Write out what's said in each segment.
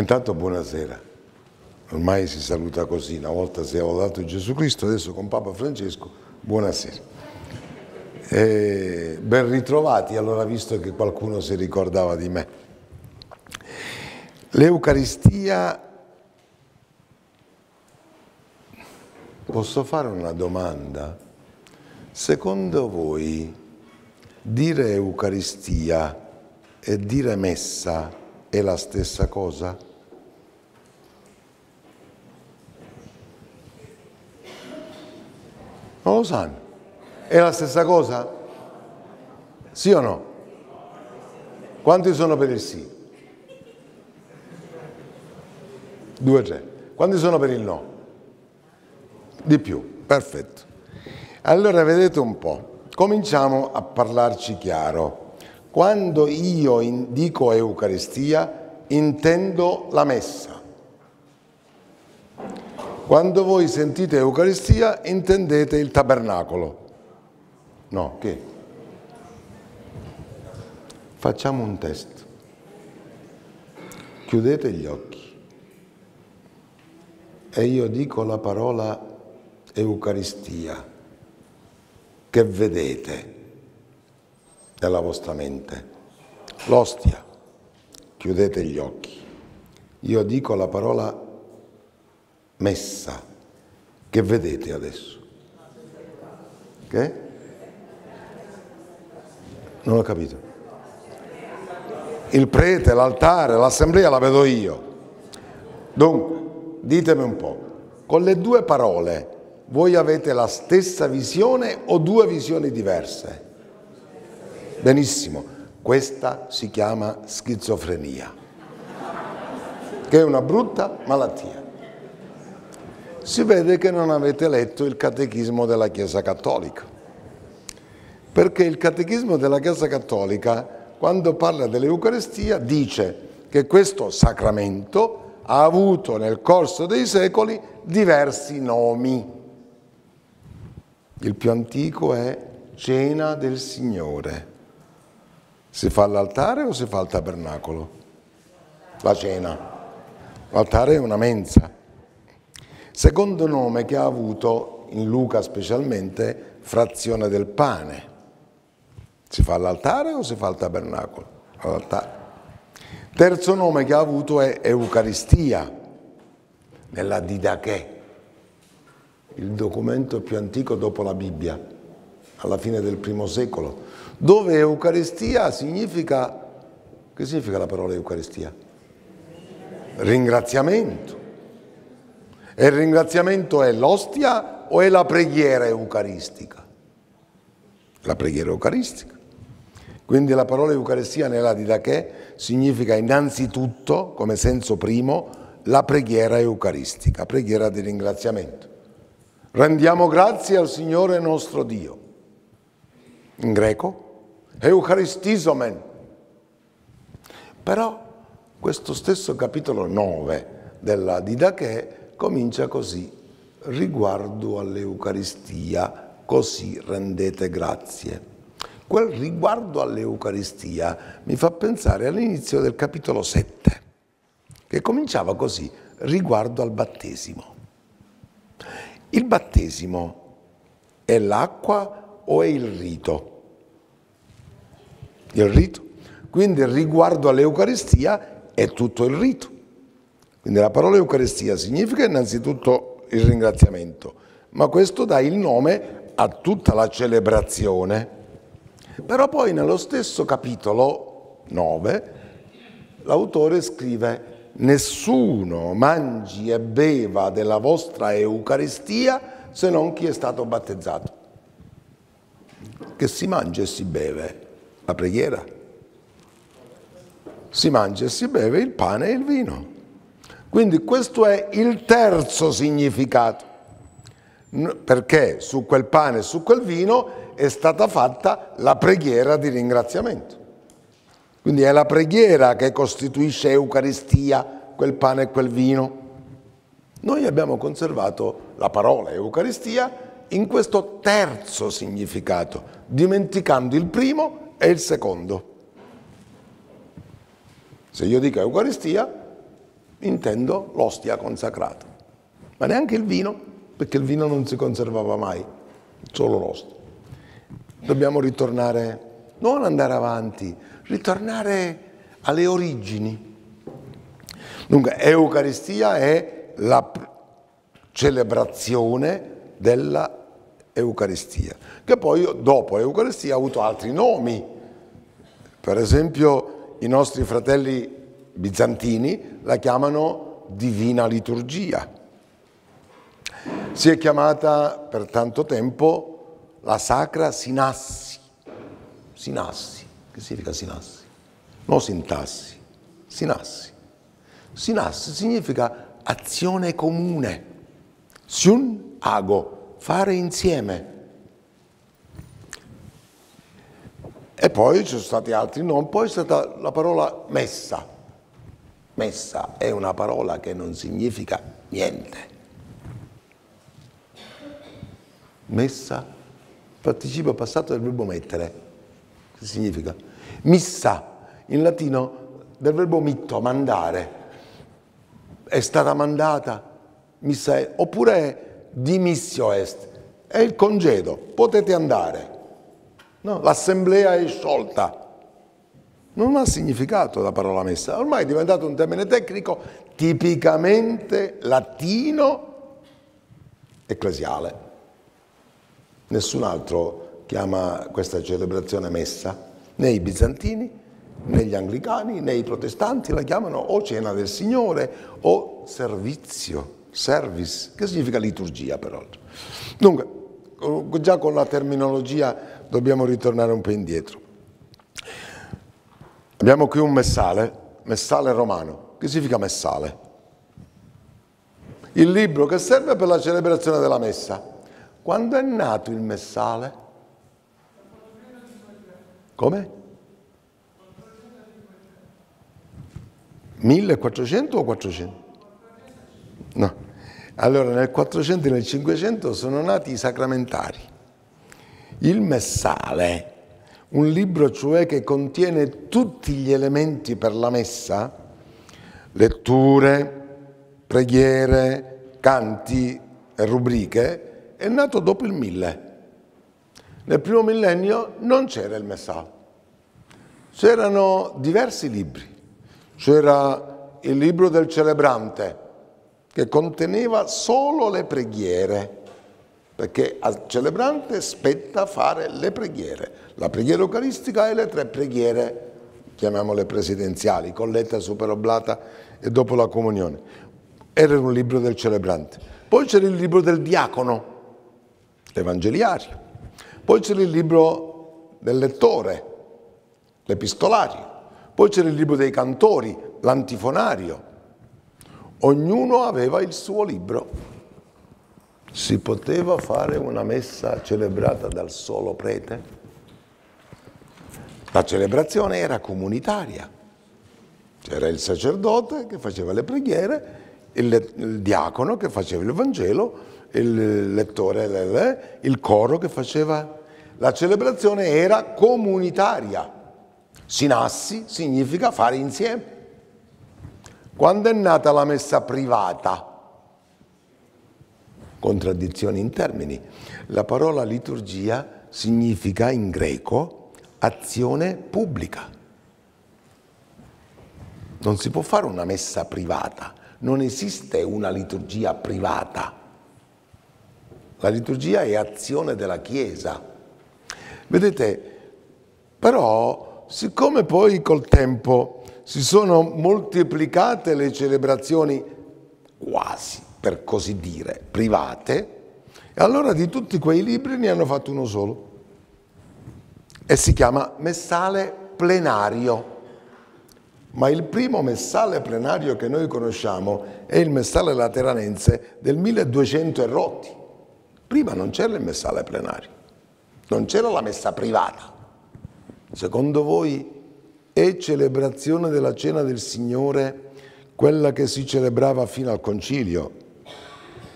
Intanto buonasera. Ormai si saluta così, una volta si è lodato Gesù Cristo, adesso con Papa Francesco, buonasera. E ben ritrovati, allora visto che qualcuno si ricordava di me. L'Eucaristia, posso fare una domanda? Secondo voi dire Eucaristia e dire messa è la stessa cosa? Non lo sanno. È la stessa cosa? Sì o no? Quanti sono per il sì? Due, tre. Quanti sono per il no? Di più, perfetto. Allora vedete un po', cominciamo a parlarci chiaro. Quando io dico Eucaristia, intendo la messa. Quando voi sentite Eucaristia, intendete il tabernacolo. No, che? Facciamo un test. Chiudete gli occhi e io dico la parola Eucaristia che vedete nella vostra mente. L'ostia, chiudete gli occhi. Io dico la parola messa, che vedete adesso? Che? Non ho capito. Il prete, l'altare, l'assemblea la vedo io. Dunque, ditemi un po', con le due parole voi avete la stessa visione o due visioni diverse? Benissimo, questa si chiama schizofrenia, che è una brutta malattia. Si vede che non avete letto il catechismo della Chiesa Cattolica, perché il catechismo della Chiesa Cattolica, quando parla dell'Eucaristia, dice che questo sacramento ha avuto nel corso dei secoli diversi nomi. Il più antico è Cena del Signore. Si fa l'altare o si fa il tabernacolo? La cena. L'altare è una mensa. Secondo nome che ha avuto, in Luca specialmente, frazione del pane. Si fa l'altare o si fa il tabernacolo? L'altare. Terzo nome che ha avuto è Eucaristia, nella Didache, il documento più antico dopo la Bibbia, alla fine del primo secolo dove Eucaristia significa, che significa la parola Eucaristia? Ringraziamento. E il ringraziamento è l'ostia o è la preghiera eucaristica? La preghiera eucaristica. Quindi la parola Eucaristia nella Didache significa innanzitutto, come senso primo, la preghiera eucaristica, preghiera di ringraziamento. Rendiamo grazie al Signore nostro Dio. In greco Eucharistisomen. Però questo stesso capitolo 9 della Didache comincia così, riguardo all'Eucaristia, così rendete grazie. Quel riguardo all'Eucaristia mi fa pensare all'inizio del capitolo 7, che cominciava così, riguardo al battesimo. Il battesimo è l'acqua o è il rito? il rito. Quindi riguardo all'Eucaristia è tutto il rito. Quindi la parola Eucaristia significa innanzitutto il ringraziamento, ma questo dà il nome a tutta la celebrazione. Però poi nello stesso capitolo 9 l'autore scrive nessuno mangi e beva della vostra Eucaristia se non chi è stato battezzato. Che si mangia e si beve la preghiera. Si mangia e si beve il pane e il vino. Quindi questo è il terzo significato, perché su quel pane e su quel vino è stata fatta la preghiera di ringraziamento. Quindi è la preghiera che costituisce Eucaristia, quel pane e quel vino. Noi abbiamo conservato la parola Eucaristia in questo terzo significato, dimenticando il primo è il secondo. Se io dico Eucaristia, intendo l'ostia consacrata, ma neanche il vino, perché il vino non si conservava mai, solo l'ostia. Dobbiamo ritornare, non andare avanti, ritornare alle origini. Dunque, Eucaristia è la celebrazione della Eucaristia, che poi dopo Eucaristia ha avuto altri nomi. Per esempio i nostri fratelli bizantini la chiamano Divina Liturgia. Si è chiamata per tanto tempo la Sacra Sinassi. Sinassi, che significa sinassi? Non sintassi, sinassi. Sinassi significa azione comune. Sun ago, fare insieme. E poi ci sono stati altri nomi, poi è stata la parola messa. Messa è una parola che non significa niente. Messa, participio passato del verbo mettere, che significa? Missa, in latino del verbo mitto, mandare. È stata mandata, missa è, oppure è dimissio est, è il congedo, potete andare. No, l'assemblea è sciolta. Non ha significato la parola messa, ormai è diventato un termine tecnico tipicamente latino ecclesiale. Nessun altro chiama questa celebrazione messa, né i bizantini, né gli anglicani, né i protestanti la chiamano o cena del Signore o servizio, service, che significa liturgia peraltro. Dunque, già con la terminologia dobbiamo ritornare un po' indietro. Abbiamo qui un messale, messale romano. Che significa messale? Il libro che serve per la celebrazione della messa. Quando è nato il messale? Come? 1400 o 400? No. Allora nel 400 e nel 500 sono nati i sacramentari. Il messale, un libro cioè che contiene tutti gli elementi per la messa, letture, preghiere, canti e rubriche, è nato dopo il 1000. Nel primo millennio non c'era il messale, c'erano diversi libri. C'era il libro del celebrante che conteneva solo le preghiere perché al celebrante spetta fare le preghiere, la preghiera eucaristica e le tre preghiere, chiamiamole presidenziali, colletta, superoblata e dopo la comunione. Era un libro del celebrante. Poi c'era il libro del diacono, l'evangeliario. Poi c'era il libro del lettore, l'epistolario. Poi c'era il libro dei cantori, l'antifonario. Ognuno aveva il suo libro. Si poteva fare una messa celebrata dal solo prete? La celebrazione era comunitaria. C'era il sacerdote che faceva le preghiere, il, il diacono che faceva il Vangelo, il lettore, il coro che faceva... La celebrazione era comunitaria. Sinassi significa fare insieme. Quando è nata la messa privata? contraddizioni in termini. La parola liturgia significa in greco azione pubblica. Non si può fare una messa privata, non esiste una liturgia privata. La liturgia è azione della Chiesa. Vedete, però, siccome poi col tempo si sono moltiplicate le celebrazioni quasi per così dire, private, allora di tutti quei libri ne hanno fatto uno solo. E si chiama Messale plenario. Ma il primo messale plenario che noi conosciamo è il messale lateranense del 1200 e rotti. Prima non c'era il messale plenario, non c'era la messa privata. Secondo voi è celebrazione della cena del Signore quella che si celebrava fino al concilio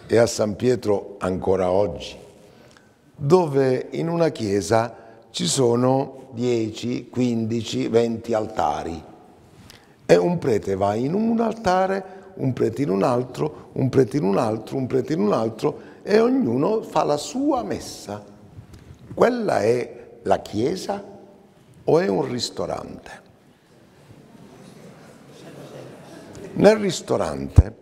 e a San Pietro ancora oggi, dove in una chiesa ci sono 10, 15, 20 altari e un prete va in un altare, un prete in un altro, un prete in un altro, un prete in un altro e ognuno fa la sua messa. Quella è la chiesa o è un ristorante? Nel ristorante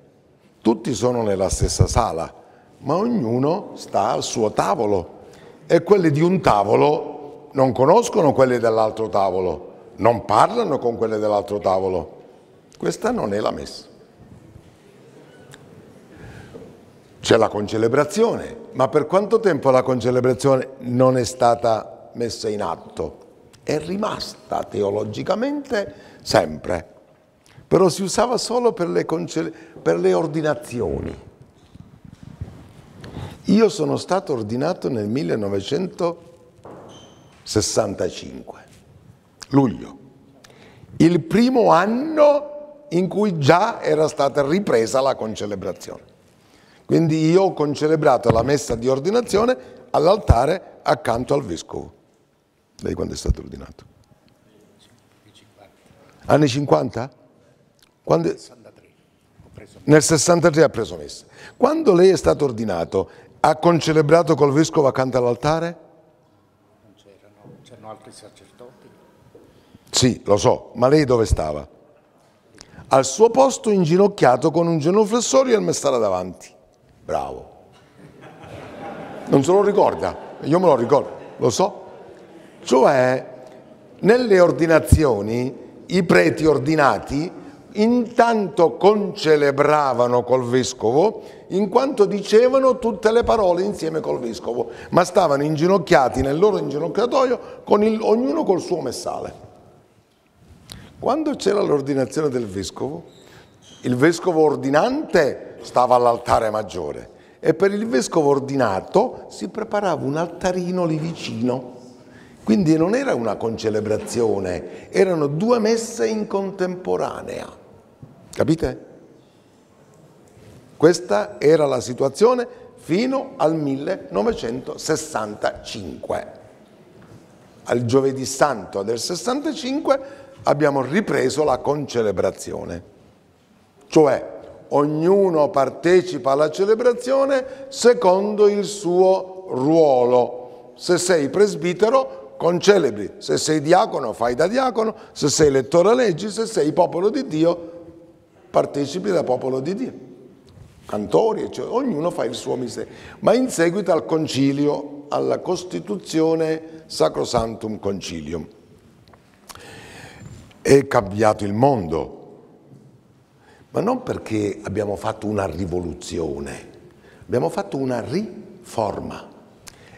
tutti sono nella stessa sala, ma ognuno sta al suo tavolo e quelli di un tavolo non conoscono quelli dell'altro tavolo, non parlano con quelli dell'altro tavolo. Questa non è la messa. C'è la concelebrazione, ma per quanto tempo la concelebrazione non è stata messa in atto? È rimasta teologicamente sempre, però si usava solo per le, per le ordinazioni. Io sono stato ordinato nel 1965, luglio, il primo anno in cui già era stata ripresa la concelebrazione. Quindi io ho concelebrato la messa di ordinazione all'altare accanto al vescovo. Lei quando è stato ordinato? Anni 50? Quando... Nel 63 ha preso messa. Quando lei è stato ordinato, ha concelebrato col vescovo accanto all'altare? Altri sacerdoti. Sì, lo so, ma lei dove stava? Al suo posto inginocchiato con un genuflessorio e il mestale davanti. Bravo. Non se lo ricorda? Io me lo ricordo, lo so. Cioè, nelle ordinazioni, i preti ordinati intanto concelebravano col vescovo in quanto dicevano tutte le parole insieme col vescovo, ma stavano inginocchiati nel loro inginocchiatoio, con il, ognuno col suo messale. Quando c'era l'ordinazione del vescovo, il vescovo ordinante stava all'altare maggiore e per il vescovo ordinato si preparava un altarino lì vicino. Quindi non era una concelebrazione, erano due messe in contemporanea. Capite? Questa era la situazione fino al 1965. Al giovedì santo del 65 abbiamo ripreso la concelebrazione, cioè ognuno partecipa alla celebrazione secondo il suo ruolo. Se sei presbitero, concelebri, se sei diacono, fai da diacono, se sei lettore leggi, se sei popolo di Dio, partecipi del popolo di Dio, cantori, cioè, ognuno fa il suo mistero. Ma in seguito al concilio, alla Costituzione Sacrosantum Concilium, è cambiato il mondo, ma non perché abbiamo fatto una rivoluzione, abbiamo fatto una riforma.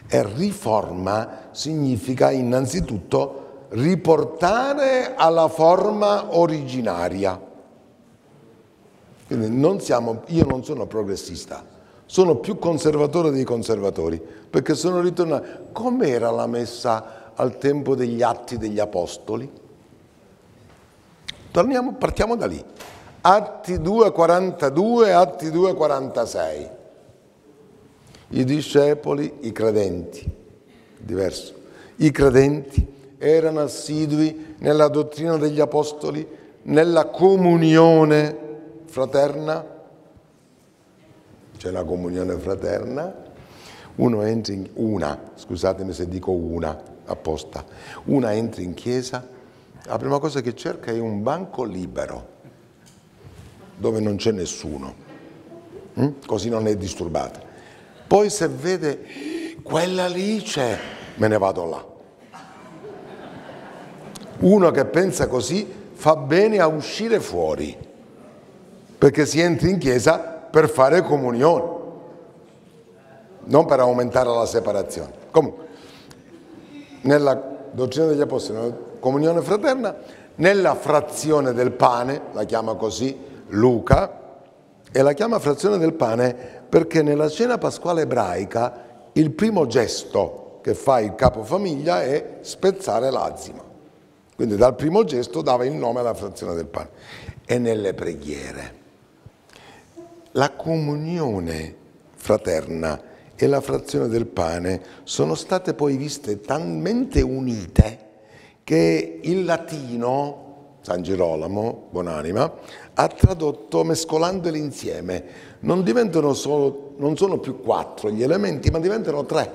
E riforma significa innanzitutto riportare alla forma originaria. Quindi non siamo, io non sono progressista, sono più conservatore dei conservatori, perché sono ritornato. Com'era la messa al tempo degli atti degli apostoli? Torniamo, partiamo da lì. Atti 2,42, Atti 2,46. I discepoli, i credenti, diverso, i credenti erano assidui nella dottrina degli apostoli, nella comunione fraterna, c'è la comunione fraterna, uno entra in, una, scusatemi se dico una apposta, una entra in chiesa, la prima cosa che cerca è un banco libero, dove non c'è nessuno, hm? così non è disturbata. Poi se vede quella lì c'è, me ne vado là. Uno che pensa così fa bene a uscire fuori perché si entra in chiesa per fare comunione, non per aumentare la separazione. Comunque, nella dottrina degli apostoli, nella comunione fraterna, nella frazione del pane, la chiama così Luca, e la chiama frazione del pane perché nella cena pasquale ebraica il primo gesto che fa il capofamiglia è spezzare l'azima. Quindi dal primo gesto dava il nome alla frazione del pane. E nelle preghiere la comunione fraterna e la frazione del pane sono state poi viste talmente unite che il latino San Girolamo, buonanima, ha tradotto mescolandoli insieme. Non, solo, non sono più quattro gli elementi, ma diventano tre.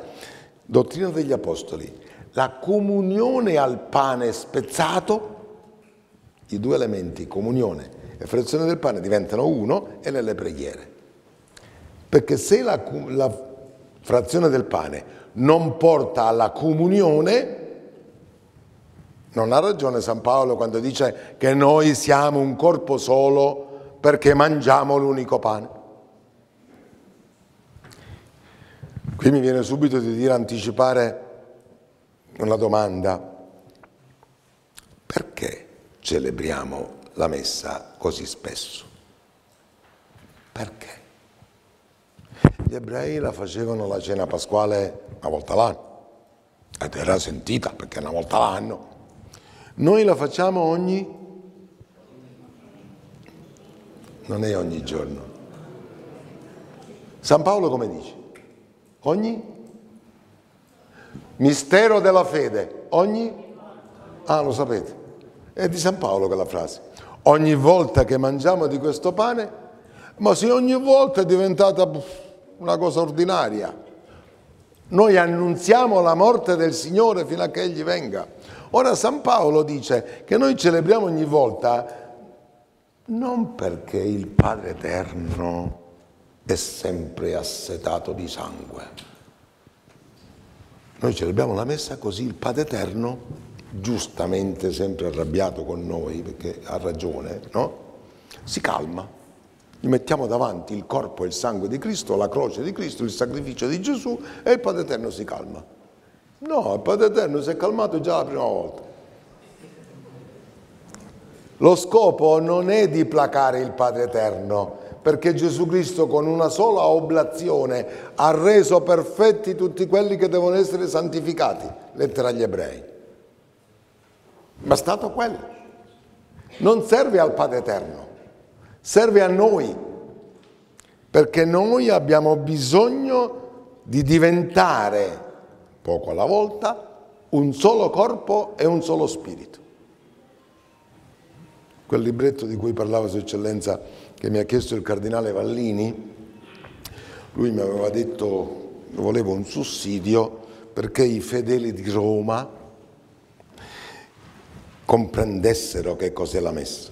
Dottrina degli Apostoli. La comunione al pane spezzato, i due elementi, comunione e frazione del pane, diventano uno e nelle preghiere. Perché se la, la frazione del pane non porta alla comunione, non ha ragione San Paolo quando dice che noi siamo un corpo solo perché mangiamo l'unico pane. Qui mi viene subito di dire, anticipare una domanda. Perché celebriamo la messa così spesso? Perché? Gli ebrei la facevano la cena pasquale una volta l'anno ed era sentita perché una volta l'anno. Noi la facciamo ogni... non è ogni giorno. San Paolo come dice? Ogni? Mistero della fede. Ogni? Ah, lo sapete. È di San Paolo quella frase. Ogni volta che mangiamo di questo pane, ma se ogni volta è diventata una cosa ordinaria, noi annunziamo la morte del Signore fino a che Egli venga. Ora San Paolo dice che noi celebriamo ogni volta non perché il Padre Eterno è sempre assetato di sangue. Noi celebriamo la messa così il Padre Eterno, giustamente sempre arrabbiato con noi, perché ha ragione, no? si calma gli mettiamo davanti il corpo e il sangue di Cristo, la croce di Cristo, il sacrificio di Gesù e il Padre Eterno si calma. No, il Padre Eterno si è calmato già la prima volta. Lo scopo non è di placare il Padre Eterno, perché Gesù Cristo con una sola oblazione ha reso perfetti tutti quelli che devono essere santificati, lettera agli ebrei. Ma è stato quello. Non serve al Padre Eterno serve a noi, perché noi abbiamo bisogno di diventare, poco alla volta, un solo corpo e un solo spirito. Quel libretto di cui parlava Sua Eccellenza, che mi ha chiesto il cardinale Vallini, lui mi aveva detto volevo un sussidio perché i fedeli di Roma comprendessero che cos'è la messa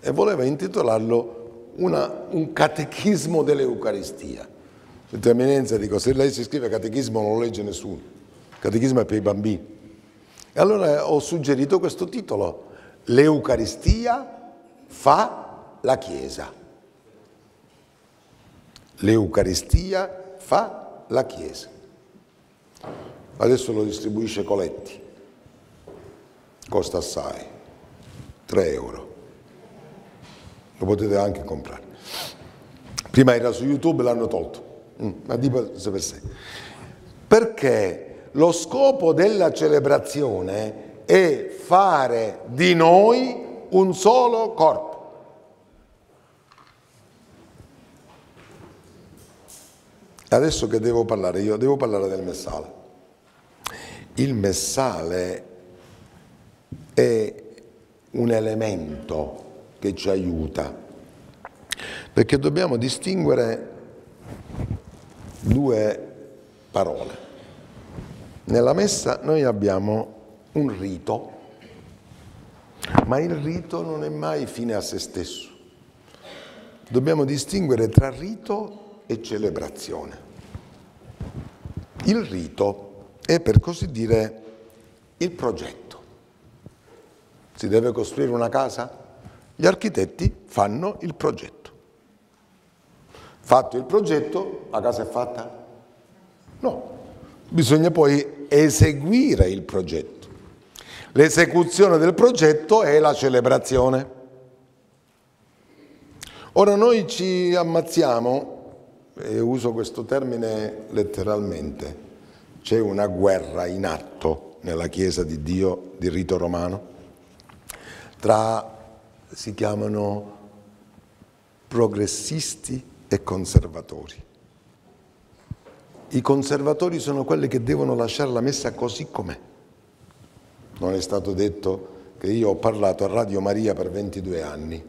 e voleva intitolarlo una, un catechismo dell'Eucaristia. Sua Eminenza dico, se lei si scrive catechismo non lo legge nessuno, il catechismo è per i bambini. E allora ho suggerito questo titolo, l'Eucaristia fa la Chiesa. L'Eucaristia fa la Chiesa. Adesso lo distribuisce Coletti, costa assai, 3 euro lo potete anche comprare. Prima era su YouTube, l'hanno tolto, mm, ma di per sé. Perché lo scopo della celebrazione è fare di noi un solo corpo. Adesso che devo parlare io? Devo parlare del messale. Il messale è un elemento che ci aiuta, perché dobbiamo distinguere due parole. Nella messa noi abbiamo un rito, ma il rito non è mai fine a se stesso. Dobbiamo distinguere tra rito e celebrazione. Il rito è per così dire il progetto. Si deve costruire una casa? Gli architetti fanno il progetto. Fatto il progetto, la casa è fatta? No, bisogna poi eseguire il progetto. L'esecuzione del progetto è la celebrazione. Ora noi ci ammazziamo, e uso questo termine letteralmente, c'è una guerra in atto nella Chiesa di Dio di rito romano tra si chiamano progressisti e conservatori. I conservatori sono quelli che devono lasciare la messa così com'è. Non è stato detto che io ho parlato a Radio Maria per 22 anni,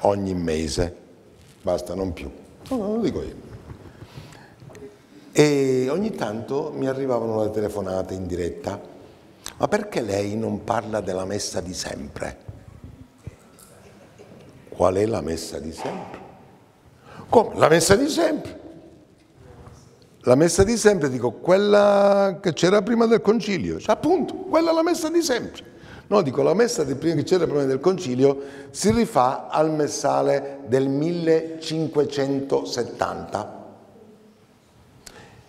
ogni mese, basta, non più. No, non lo dico io. E ogni tanto mi arrivavano le telefonate in diretta, ma perché lei non parla della messa di sempre? Qual è la messa di sempre? Come? La messa di sempre. La messa di sempre, dico, quella che c'era prima del concilio. Cioè, appunto, quella è la messa di sempre. No, dico, la messa di prima che c'era prima del concilio si rifà al messale del 1570.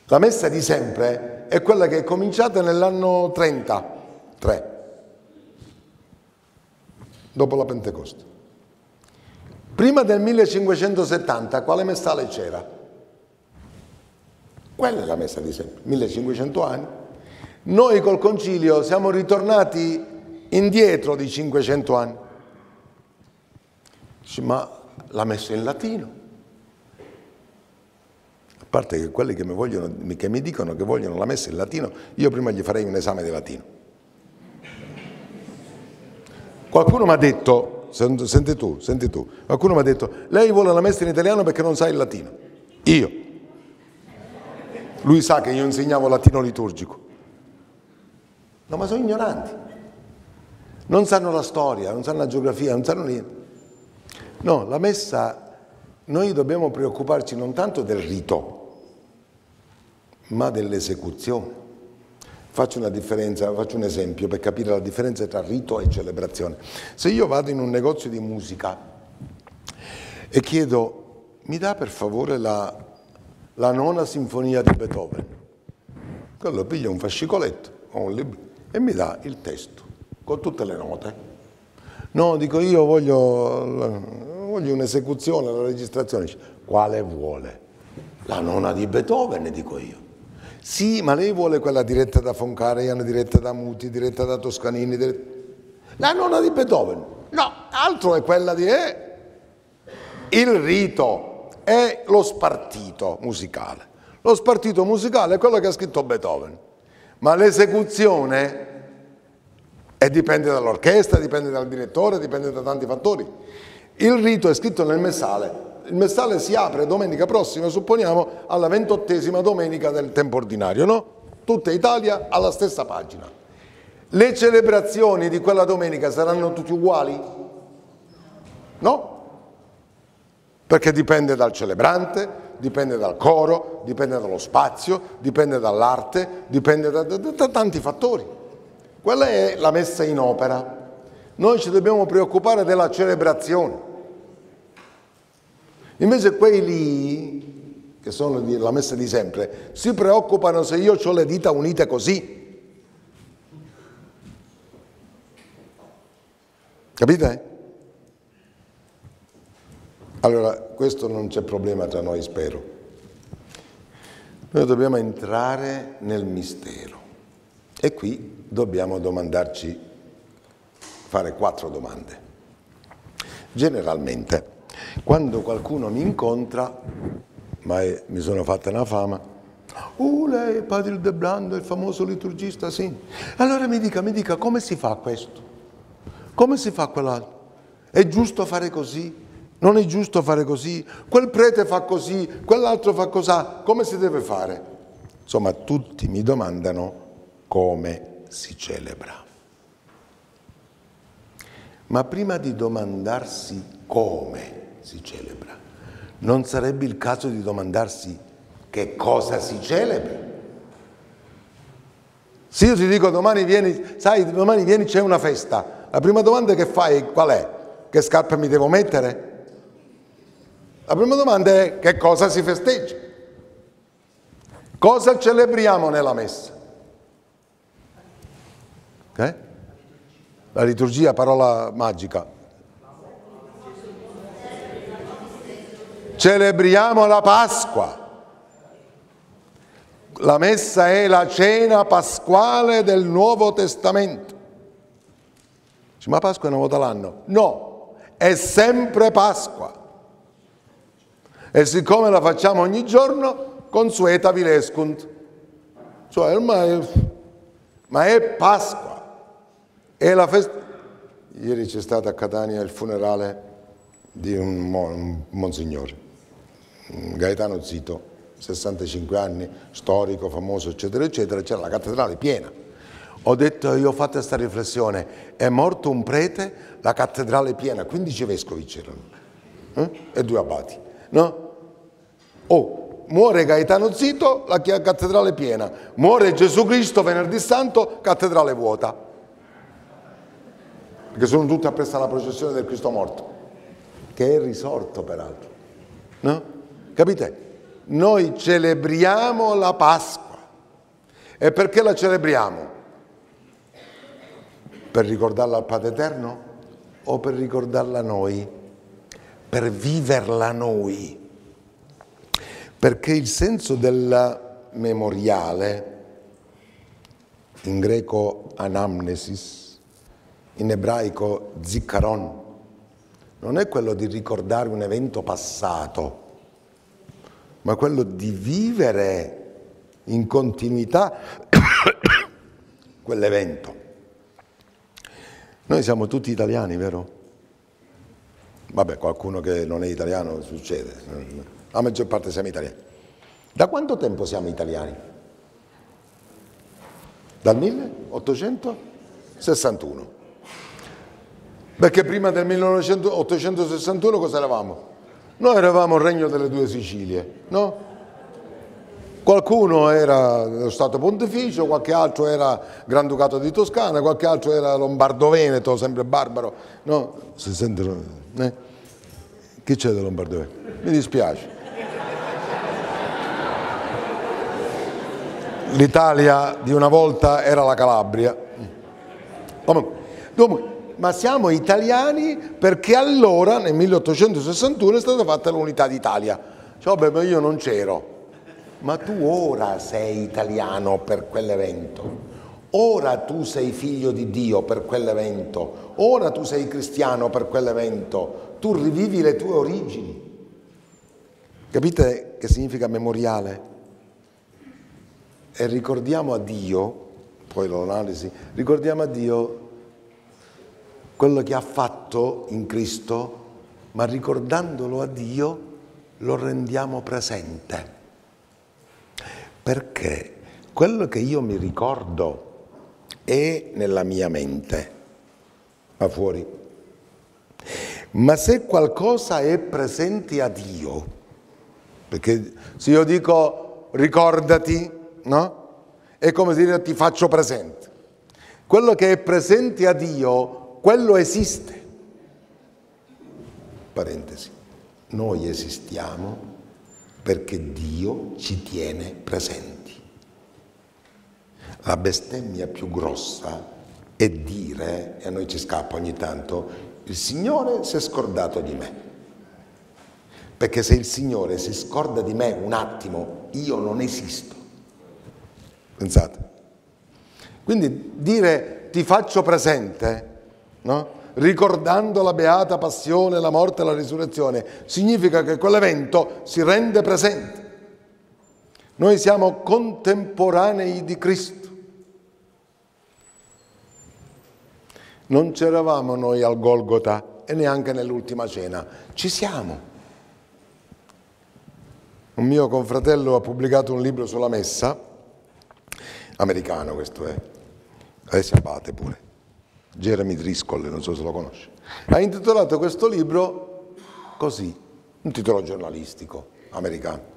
La messa di sempre è quella che è cominciata nell'anno 33, dopo la Pentecoste. Prima del 1570 quale messale c'era? Quella è la messa di sempre, 1500 anni. Noi col concilio siamo ritornati indietro di 500 anni. Dice, ma l'ha messo in latino. A parte che quelli che mi, vogliono, che mi dicono che vogliono la messa in latino, io prima gli farei un esame di latino. Qualcuno mi ha detto, Senti tu, senti tu. Qualcuno mi ha detto, lei vuole la messa in italiano perché non sa il latino. Io. Lui sa che io insegnavo latino liturgico. No, ma sono ignoranti. Non sanno la storia, non sanno la geografia, non sanno niente. No, la messa, noi dobbiamo preoccuparci non tanto del rito, ma dell'esecuzione. Faccio faccio un esempio per capire la differenza tra rito e celebrazione. Se io vado in un negozio di musica e chiedo, mi dà per favore la, la nona sinfonia di Beethoven, quello piglia un fascicoletto o un libro e mi dà il testo con tutte le note. No, dico io voglio, voglio un'esecuzione, la registrazione. Quale vuole? La nona di Beethoven, dico io. Sì, ma lei vuole quella diretta da Foncarian, diretta da Muti, diretta da Toscanini, diretta... la nonna di Beethoven. No, altro è quella di... Eh, il rito è lo spartito musicale. Lo spartito musicale è quello che ha scritto Beethoven, ma l'esecuzione dipende dall'orchestra, dipende dal direttore, dipende da tanti fattori. Il rito è scritto nel messale, il messale si apre domenica prossima, supponiamo, alla ventottesima domenica del tempo ordinario, no? Tutta Italia alla stessa pagina. Le celebrazioni di quella domenica saranno tutte uguali? No? Perché dipende dal celebrante, dipende dal coro, dipende dallo spazio, dipende dall'arte, dipende da, da, da tanti fattori. Quella è la messa in opera. Noi ci dobbiamo preoccupare della celebrazione. Invece quei lì, che sono la messa di sempre, si preoccupano se io ho le dita unite così. Capite? Allora, questo non c'è problema tra noi, spero. Noi dobbiamo entrare nel mistero e qui dobbiamo domandarci, fare quattro domande. Generalmente, quando qualcuno mi incontra, ma è, mi sono fatta una fama, oh lei è Padre De Blando, il famoso liturgista, sì. Allora mi dica, mi dica, come si fa questo? Come si fa quell'altro? È giusto fare così? Non è giusto fare così? Quel prete fa così, quell'altro fa così, come si deve fare? Insomma, tutti mi domandano come si celebra. Ma prima di domandarsi come si celebra. Non sarebbe il caso di domandarsi che cosa si celebra? Se io ti dico domani vieni, sai, domani vieni, c'è una festa, la prima domanda che fai qual è? Che scarpe mi devo mettere? La prima domanda è che cosa si festeggia? Cosa celebriamo nella messa? Okay? La liturgia, parola magica. Celebriamo la Pasqua. La messa è la cena pasquale del Nuovo Testamento. Dice, ma Pasqua è una volta l'anno? No, è sempre Pasqua. E siccome la facciamo ogni giorno, consueta vilescunt. Cioè, ormai, ma è Pasqua. È la festa. Ieri c'è stato a Catania il funerale di un, mo- un monsignore, Gaetano Zito, 65 anni, storico, famoso, eccetera, eccetera, c'era la cattedrale piena. Ho detto, io ho fatto questa riflessione, è morto un prete, la cattedrale piena, 15 vescovi c'erano, eh? e due abati, no? Oh, muore Gaetano Zito, la cattedrale piena, muore Gesù Cristo venerdì santo, cattedrale vuota perché sono tutti appresso alla processione del Cristo morto, che è risorto peraltro. No? Capite? Noi celebriamo la Pasqua. E perché la celebriamo? Per ricordarla al Padre Eterno o per ricordarla a noi? Per viverla noi. Perché il senso del memoriale, in greco anamnesis, in ebraico zikaron, non è quello di ricordare un evento passato, ma quello di vivere in continuità quell'evento. Noi siamo tutti italiani, vero? Vabbè, qualcuno che non è italiano succede, la maggior parte siamo italiani. Da quanto tempo siamo italiani? Dal 1861. Perché prima del 1861 cosa eravamo? Noi eravamo il regno delle due Sicilie, no? Qualcuno era lo Stato Pontificio, qualche altro era Granducato di Toscana, qualche altro era Lombardo-Veneto, sempre barbaro. No? Si sentono... Eh? Chi c'è da Lombardo-Veneto? Mi dispiace. L'Italia di una volta era la Calabria. Comunque, ma siamo italiani perché allora, nel 1861, è stata fatta l'unità d'Italia. Cioè, vabbè, ma io non c'ero. Ma tu ora sei italiano per quell'evento. Ora tu sei figlio di Dio per quell'evento. Ora tu sei cristiano per quell'evento. Tu rivivi le tue origini. Capite che significa memoriale? E ricordiamo a Dio, poi l'analisi, ricordiamo a Dio quello che ha fatto in Cristo, ma ricordandolo a Dio lo rendiamo presente. Perché quello che io mi ricordo è nella mia mente, ma fuori. Ma se qualcosa è presente a Dio, perché se io dico ricordati, no? È come dire ti faccio presente. Quello che è presente a Dio quello esiste. Parentesi, noi esistiamo perché Dio ci tiene presenti. La bestemmia più grossa è dire, e a noi ci scappa ogni tanto, il Signore si è scordato di me. Perché se il Signore si scorda di me un attimo, io non esisto. Pensate. Quindi dire ti faccio presente no? ricordando la beata passione, la morte e la risurrezione, significa che quell'evento si rende presente. Noi siamo contemporanei di Cristo. Non c'eravamo noi al Golgota e neanche nell'ultima cena, ci siamo. Un mio confratello ha pubblicato un libro sulla messa, americano questo è, adesso abate pure, Jeremy Driscoll, non so se lo conosce, ha intitolato questo libro così, un titolo giornalistico americano.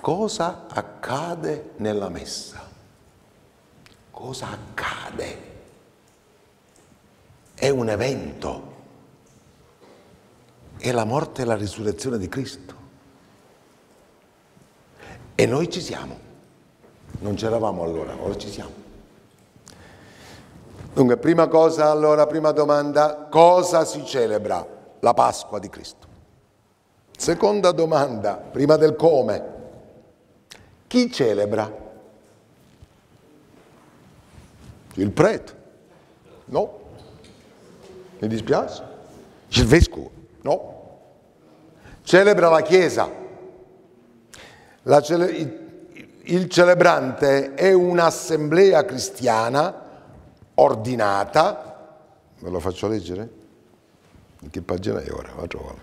Cosa accade nella messa? Cosa accade? È un evento. È la morte e la risurrezione di Cristo. E noi ci siamo. Non c'eravamo allora, ora ci siamo. Dunque, prima cosa, allora, prima domanda, cosa si celebra? La Pasqua di Cristo. Seconda domanda, prima del come, chi celebra? Il prete? No. Mi dispiace? Il vescovo? No. Celebra la Chiesa. La cele il celebrante è un'assemblea cristiana ordinata, Ve lo faccio leggere? In che pagina è ora? Va a trovarlo.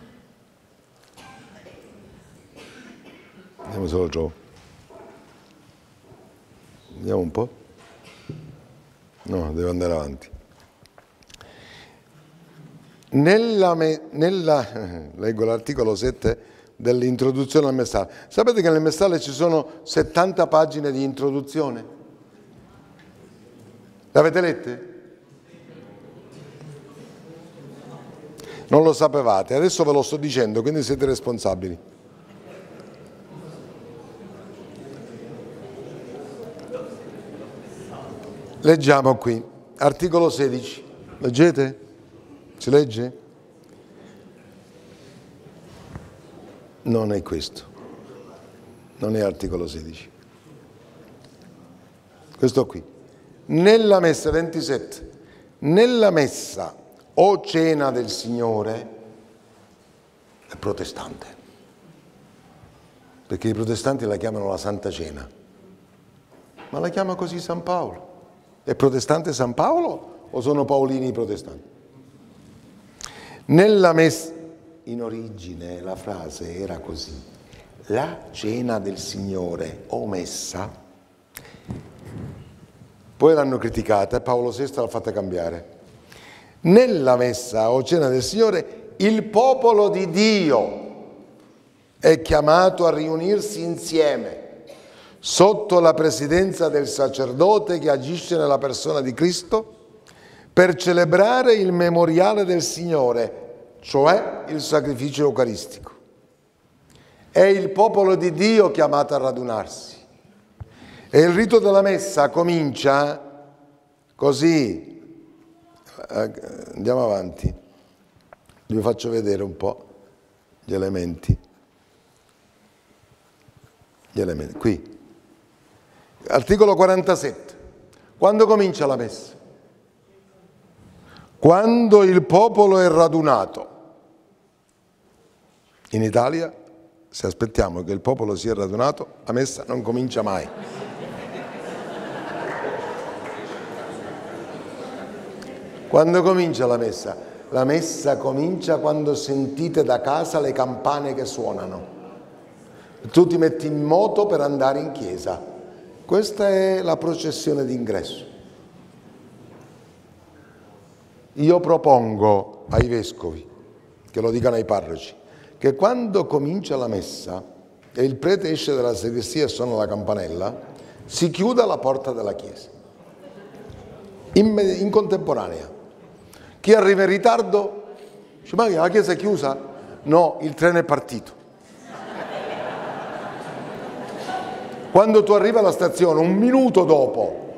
Vediamo se lo trovo. Vediamo un po'. No, devo andare avanti. Nella, nella, leggo l'articolo 7 dell'introduzione al messaggio. Sapete che nel messaggio ci sono 70 pagine di introduzione? L'avete lette? Non lo sapevate, adesso ve lo sto dicendo, quindi siete responsabili. Leggiamo qui, articolo 16. Leggete? Si legge? Non è questo, non è articolo 16. Questo qui. Nella messa 27, nella messa o cena del Signore è protestante, perché i protestanti la chiamano la Santa Cena, ma la chiama così San Paolo. È protestante San Paolo o sono paolini i protestanti? Nella messa, in origine la frase era così, la cena del Signore o messa, poi l'hanno criticata e Paolo VI l'ha fatta cambiare. Nella messa o cena del Signore il popolo di Dio è chiamato a riunirsi insieme sotto la presidenza del sacerdote che agisce nella persona di Cristo per celebrare il memoriale del Signore, cioè il sacrificio eucaristico. È il popolo di Dio chiamato a radunarsi. E il rito della messa comincia così. Eh, andiamo avanti. Vi faccio vedere un po' gli elementi. Gli elementi. Qui. Articolo 47. Quando comincia la messa? Quando il popolo è radunato. In Italia, se aspettiamo che il popolo sia radunato, la messa non comincia mai. Quando comincia la messa? La messa comincia quando sentite da casa le campane che suonano. Tu ti metti in moto per andare in chiesa. Questa è la processione d'ingresso. Io propongo ai vescovi, che lo dicano ai parroci, che quando comincia la messa e il prete esce dalla sagrestia e suona la campanella, si chiuda la porta della chiesa, in, in contemporanea. Chi arriva in ritardo dice, ma la chiesa è chiusa? No, il treno è partito. Quando tu arrivi alla stazione un minuto dopo,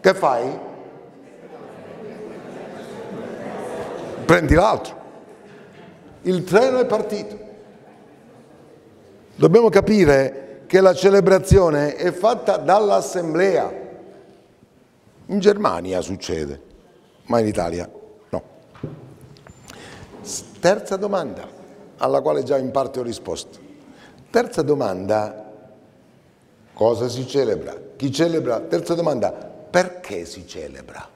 che fai? Prendi l'altro. Il treno è partito. Dobbiamo capire che la celebrazione è fatta dall'assemblea. In Germania succede, ma in Italia. Terza domanda, alla quale già in parte ho risposto. Terza domanda, Cosa si celebra? Chi celebra? Terza domanda, perché si celebra?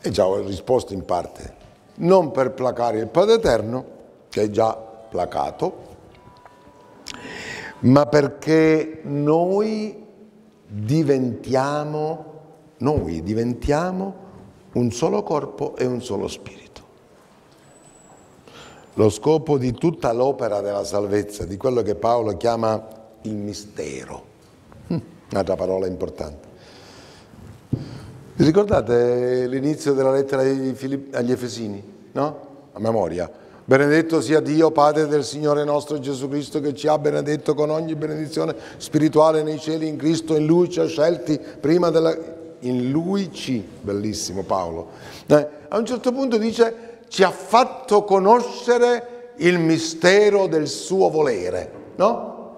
E già ho risposto in parte, non per placare il Padre Eterno, che è già placato, ma perché noi diventiamo, noi diventiamo un solo corpo e un solo spirito. Lo scopo di tutta l'opera della salvezza, di quello che Paolo chiama il mistero. Hm, un'altra parola importante. Vi ricordate l'inizio della lettera agli Efesini? No? A memoria. Benedetto sia Dio, Padre del Signore nostro Gesù Cristo, che ci ha benedetto con ogni benedizione spirituale nei cieli in Cristo. In Lui ci ha scelti prima della... In Lui ci, bellissimo Paolo. Eh, a un certo punto dice, ci ha fatto conoscere il mistero del suo volere, no?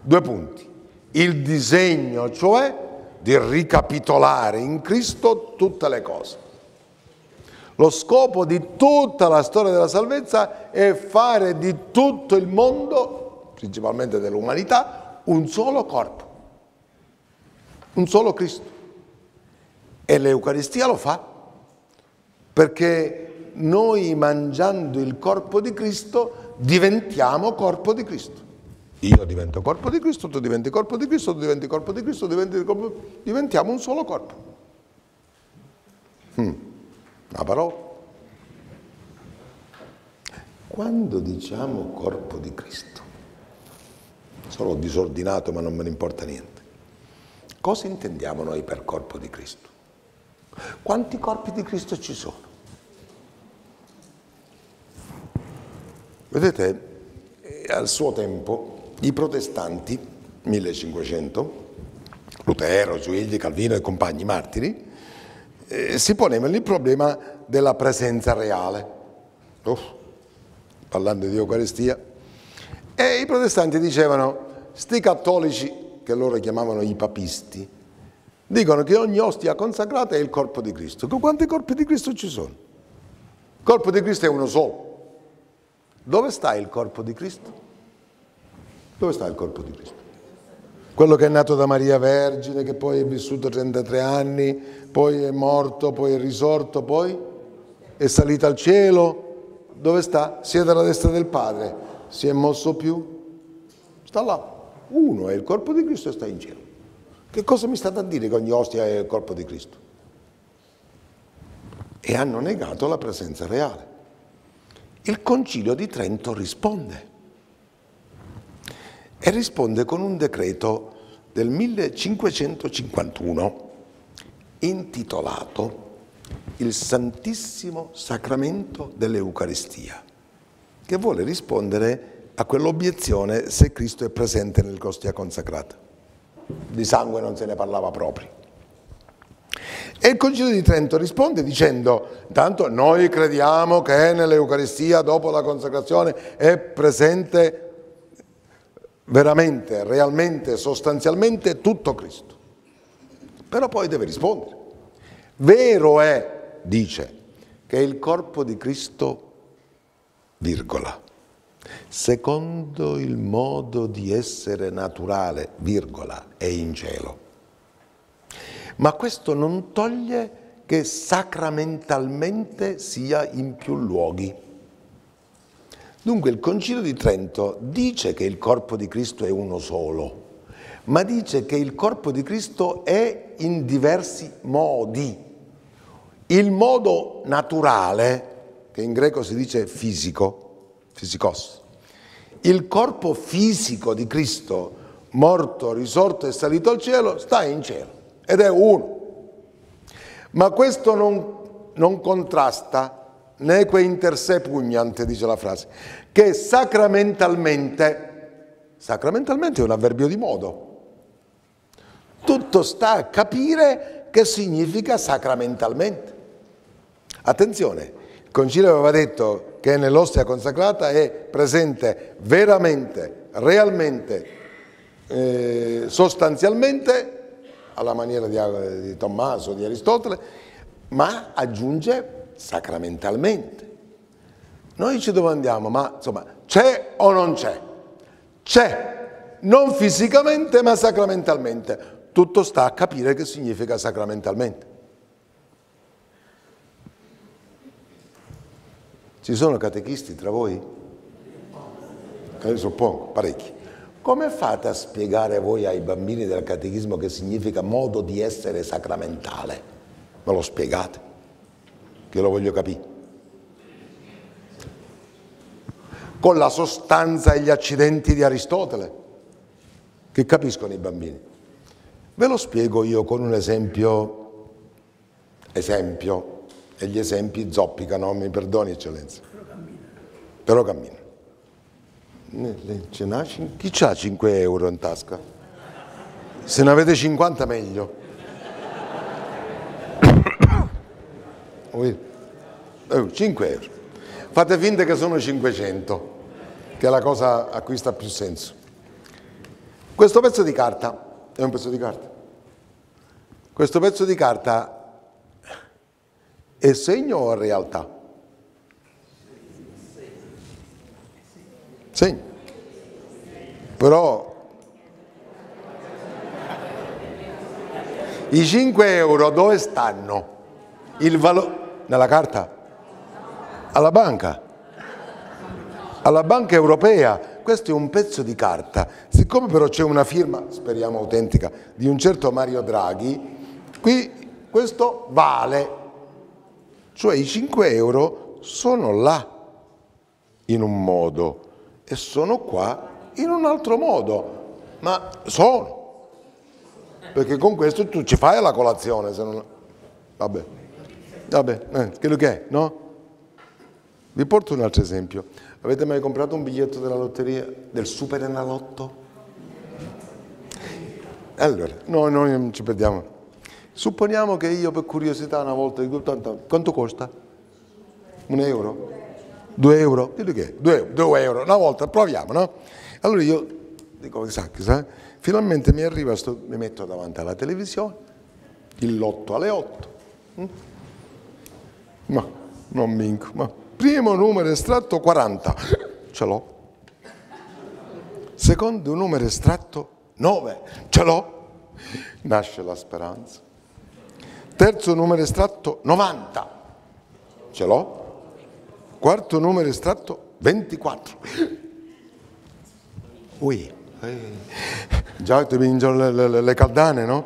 Due punti. Il disegno, cioè di ricapitolare in Cristo tutte le cose. Lo scopo di tutta la storia della salvezza è fare di tutto il mondo, principalmente dell'umanità, un solo corpo, un solo Cristo. E l'Eucaristia lo fa. perché noi mangiando il corpo di Cristo diventiamo corpo di Cristo. Io divento corpo di Cristo, tu diventi corpo di Cristo, tu diventi corpo di Cristo, diventi corpo... diventiamo un solo corpo. Hmm. Una parola. Quando diciamo corpo di Cristo, sono disordinato ma non me ne importa niente, cosa intendiamo noi per corpo di Cristo? Quanti corpi di Cristo ci sono? Vedete, al suo tempo i protestanti, 1500, Lutero, Giuigli, Calvino e compagni martiri, eh, si ponevano il problema della presenza reale, Uff, parlando di Eucaristia, e i protestanti dicevano, sti cattolici, che loro chiamavano i papisti, dicono che ogni ostia consacrata è il corpo di Cristo. Quanti corpi di Cristo ci sono? Il corpo di Cristo è uno solo. Dove sta il corpo di Cristo? Dove sta il corpo di Cristo? Quello che è nato da Maria Vergine, che poi è vissuto 33 anni, poi è morto, poi è risorto, poi è salito al cielo. Dove sta? Siede alla destra del Padre. Si è mosso più? Sta là. Uno è il corpo di Cristo e sta in cielo. Che cosa mi state a dire che ogni ostia è il corpo di Cristo? E hanno negato la presenza reale. Il concilio di Trento risponde e risponde con un decreto del 1551 intitolato Il Santissimo Sacramento dell'Eucaristia, che vuole rispondere a quell'obiezione se Cristo è presente nell'Ostia consacrata. Di sangue non se ne parlava proprio. E il Concilio di Trento risponde dicendo, tanto noi crediamo che nell'Eucaristia dopo la consacrazione è presente veramente, realmente, sostanzialmente tutto Cristo. Però poi deve rispondere. Vero è, dice, che il corpo di Cristo, virgola, secondo il modo di essere naturale, virgola, è in cielo. Ma questo non toglie che sacramentalmente sia in più luoghi. Dunque il Concilio di Trento dice che il corpo di Cristo è uno solo, ma dice che il corpo di Cristo è in diversi modi. Il modo naturale, che in greco si dice fisico, fisikos, il corpo fisico di Cristo, morto, risorto e salito al cielo, sta in cielo ed è uno. Ma questo non, non contrasta neque inter se pugnante, dice la frase, che sacramentalmente, sacramentalmente è un avverbio di modo, tutto sta a capire che significa sacramentalmente. Attenzione, il Concilio aveva detto che nell'ostia consacrata è presente veramente, realmente, eh, sostanzialmente, alla maniera di, di Tommaso, di Aristotele, ma aggiunge sacramentalmente. Noi ci domandiamo, ma insomma, c'è o non c'è? C'è, non fisicamente ma sacramentalmente. Tutto sta a capire che significa sacramentalmente. Ci sono catechisti tra voi? Io suppongo, parecchi. Come fate a spiegare voi ai bambini del catechismo che significa modo di essere sacramentale? Me lo spiegate? che lo voglio capire. Con la sostanza e gli accidenti di Aristotele, che capiscono i bambini. Ve lo spiego io con un esempio, esempio, e gli esempi zoppicano, mi perdoni eccellenza. Però cammina. Chi ha 5 euro in tasca? Se ne avete 50 meglio. 5 euro. Fate finta che sono 500, che la cosa acquista più senso. Questo pezzo di carta è un pezzo di carta. Questo pezzo di carta è segno o realtà? Segno. Però i 5 euro dove stanno? Il valore Nella carta? Alla banca. Alla banca europea. Questo è un pezzo di carta. Siccome però c'è una firma, speriamo autentica, di un certo Mario Draghi, qui questo vale. Cioè i 5 euro sono là in un modo e sono qua in un altro modo, ma sono. Perché con questo tu ci fai la colazione, se non... Vabbè, vabbè, eh, quello che è, no? Vi porto un altro esempio. Avete mai comprato un biglietto della lotteria, del Super Enalotto? Allora, noi, noi non ci perdiamo. Supponiamo che io per curiosità una volta dico, quanto costa? Un euro? Due euro? Dillo che? Due, due euro, una volta, proviamo, no? Allora io dico, sa, sa, finalmente mi arriva, sto, mi metto davanti alla televisione, il lotto alle 8. Mm? Ma non vinco, ma primo numero estratto 40, ce l'ho. Secondo numero estratto 9, ce l'ho. Nasce la speranza. Terzo numero estratto 90, ce l'ho. Quarto numero estratto 24. Ui, già ti vincono le, le, le, caldane, no?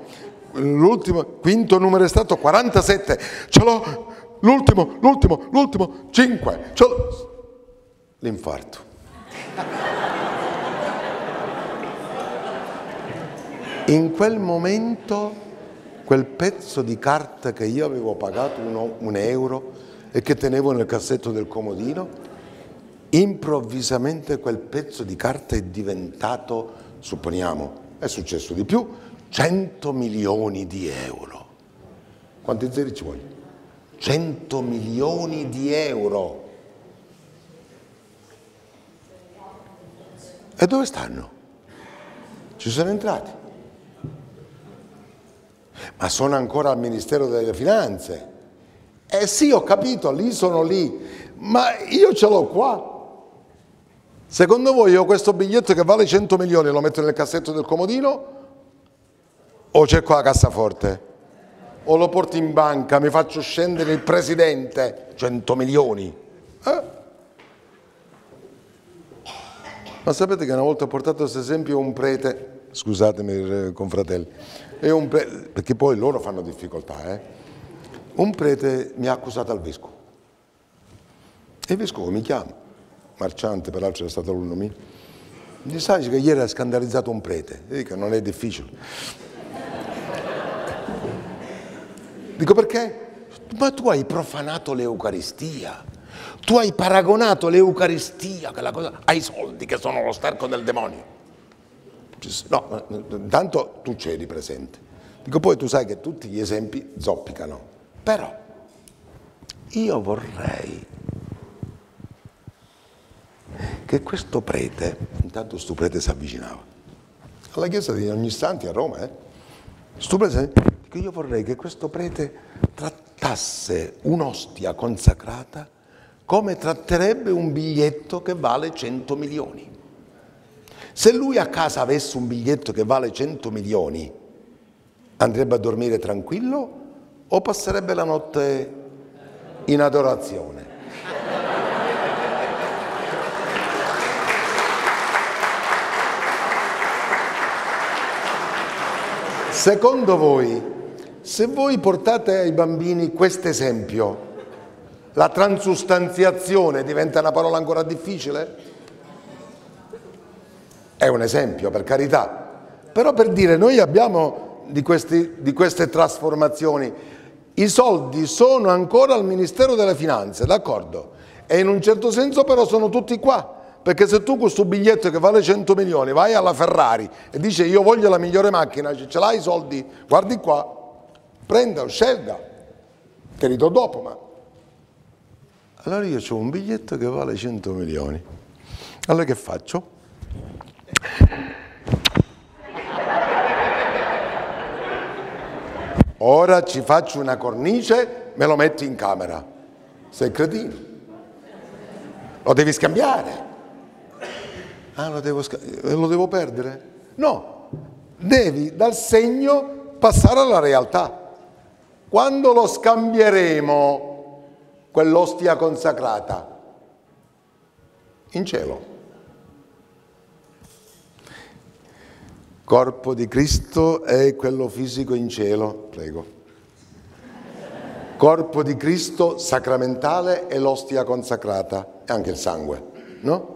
L'ultimo, quinto numero estratto 47, ce l'ho. L'ultimo, l'ultimo, l'ultimo, 5, ce l'ho. L'infarto. In quel momento, quel pezzo di carta che io avevo pagato uno, un euro, e che tenevo nel cassetto del comodino, improvvisamente quel pezzo di carta è diventato, supponiamo, è successo di più, 100 milioni di euro. Quanti zeri ci vogliono? 100 milioni di euro. E dove stanno? Ci sono entrati. Ma sono ancora al Ministero delle Finanze eh sì, ho capito, lì sono lì, ma io ce l'ho qua. Secondo voi io questo biglietto che vale 100 milioni lo metto nel cassetto del comodino o cerco la cassaforte? O lo porto in banca, mi faccio scendere il presidente, 100 milioni. Eh? Ma sapete che una volta ho portato questo esempio un prete, scusatemi confratelli, un prete, perché poi loro fanno difficoltà, eh? Un prete mi ha accusato al vescovo. E il vescovo mi chiama, marciante, peraltro è stato alunno mio, mi dice, sai che ieri ha scandalizzato un prete? E dico, non è difficile. Dico, perché? Ma tu hai profanato l'Eucaristia. Tu hai paragonato l'Eucaristia cosa, ai soldi che sono lo sterco del demonio. No, intanto tu c'eri presente. Dico, poi tu sai che tutti gli esempi zoppicano. Però io vorrei che questo prete, intanto questo prete si avvicinava, alla chiesa di ogni santi a Roma, eh? Prete, io vorrei che questo prete trattasse un'ostia consacrata come tratterebbe un biglietto che vale 100 milioni. Se lui a casa avesse un biglietto che vale 100 milioni, andrebbe a dormire tranquillo o passerebbe la notte in adorazione? Secondo voi, se voi portate ai bambini questo esempio, la transustanziazione diventa una parola ancora difficile? È un esempio, per carità. Però per dire, noi abbiamo di, questi, di queste trasformazioni i soldi sono ancora al Ministero delle Finanze, d'accordo? E in un certo senso però sono tutti qua. Perché se tu questo biglietto che vale 100 milioni vai alla Ferrari e dici io voglio la migliore macchina, ce l'hai i soldi, guardi qua, prenda, scelga, che ridò dopo, ma... Allora io ho un biglietto che vale 100 milioni. Allora che faccio? Ora ci faccio una cornice, me lo metti in camera. Sei cretino. Lo devi scambiare. Ah, lo devo, lo devo perdere? No, devi dal segno passare alla realtà. Quando lo scambieremo, quell'ostia consacrata? In cielo. Corpo di Cristo è quello fisico in cielo, prego. Corpo di Cristo sacramentale è l'ostia consacrata e anche il sangue, no?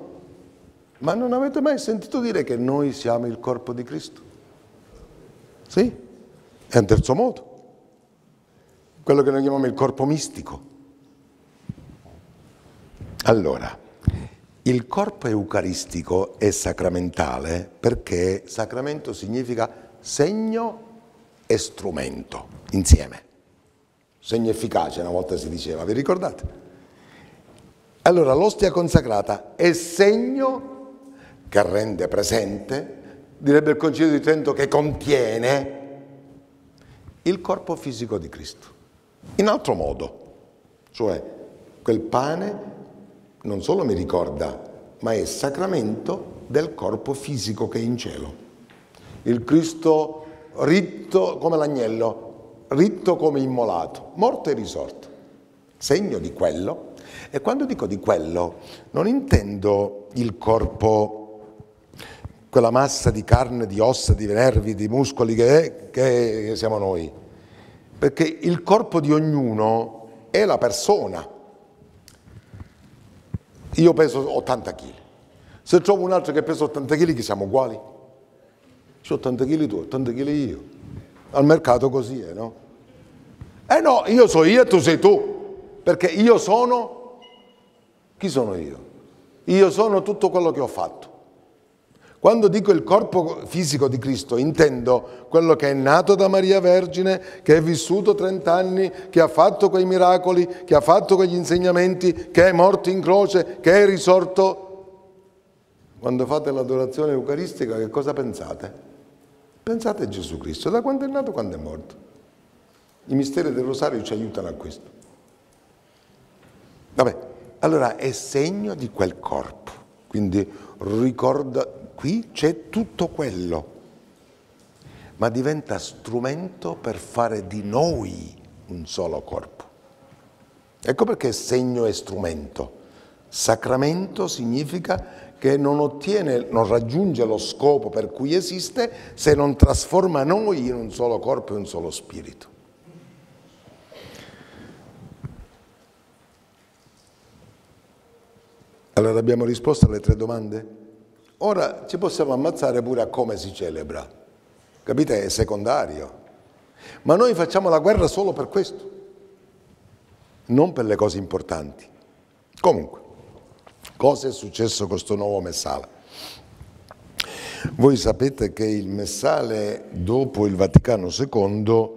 Ma non avete mai sentito dire che noi siamo il corpo di Cristo? Sì? È un terzo modo. Quello che noi chiamiamo il corpo mistico. Allora, il corpo eucaristico è sacramentale perché sacramento significa segno e strumento insieme. Segno efficace una volta si diceva, vi ricordate? Allora l'ostia consacrata è segno che rende presente, direbbe il Concilio di Trento che contiene il corpo fisico di Cristo. In altro modo, cioè quel pane non solo mi ricorda, ma è sacramento del corpo fisico che è in cielo. Il Cristo ritto come l'agnello, ritto come immolato, morto e risorto. Segno di quello. E quando dico di quello, non intendo il corpo, quella massa di carne, di ossa, di nervi, di muscoli che, che siamo noi. Perché il corpo di ognuno è la persona io peso 80 kg. Se trovo un altro che pesa 80 kg, che siamo uguali? C'ho 80 kg tu, 80 kg io. Al mercato così è, no? Eh no, io so io e tu sei tu. Perché io sono... Chi sono io? Io sono tutto quello che ho fatto. Quando dico il corpo fisico di Cristo intendo quello che è nato da Maria Vergine, che è vissuto 30 anni, che ha fatto quei miracoli, che ha fatto quegli insegnamenti, che è morto in croce, che è risorto. Quando fate l'adorazione eucaristica che cosa pensate? Pensate a Gesù Cristo, da quando è nato, quando è morto. I misteri del rosario ci aiutano a questo. Vabbè, allora è segno di quel corpo, quindi ricorda, Qui c'è tutto quello, ma diventa strumento per fare di noi un solo corpo. Ecco perché segno e strumento. Sacramento significa che non ottiene, non raggiunge lo scopo per cui esiste se non trasforma noi in un solo corpo e un solo spirito. Allora abbiamo risposto alle tre domande? Ora ci possiamo ammazzare pure a come si celebra, capite? È secondario. Ma noi facciamo la guerra solo per questo, non per le cose importanti. Comunque, cosa è successo con questo nuovo messale? Voi sapete che il messale dopo il Vaticano II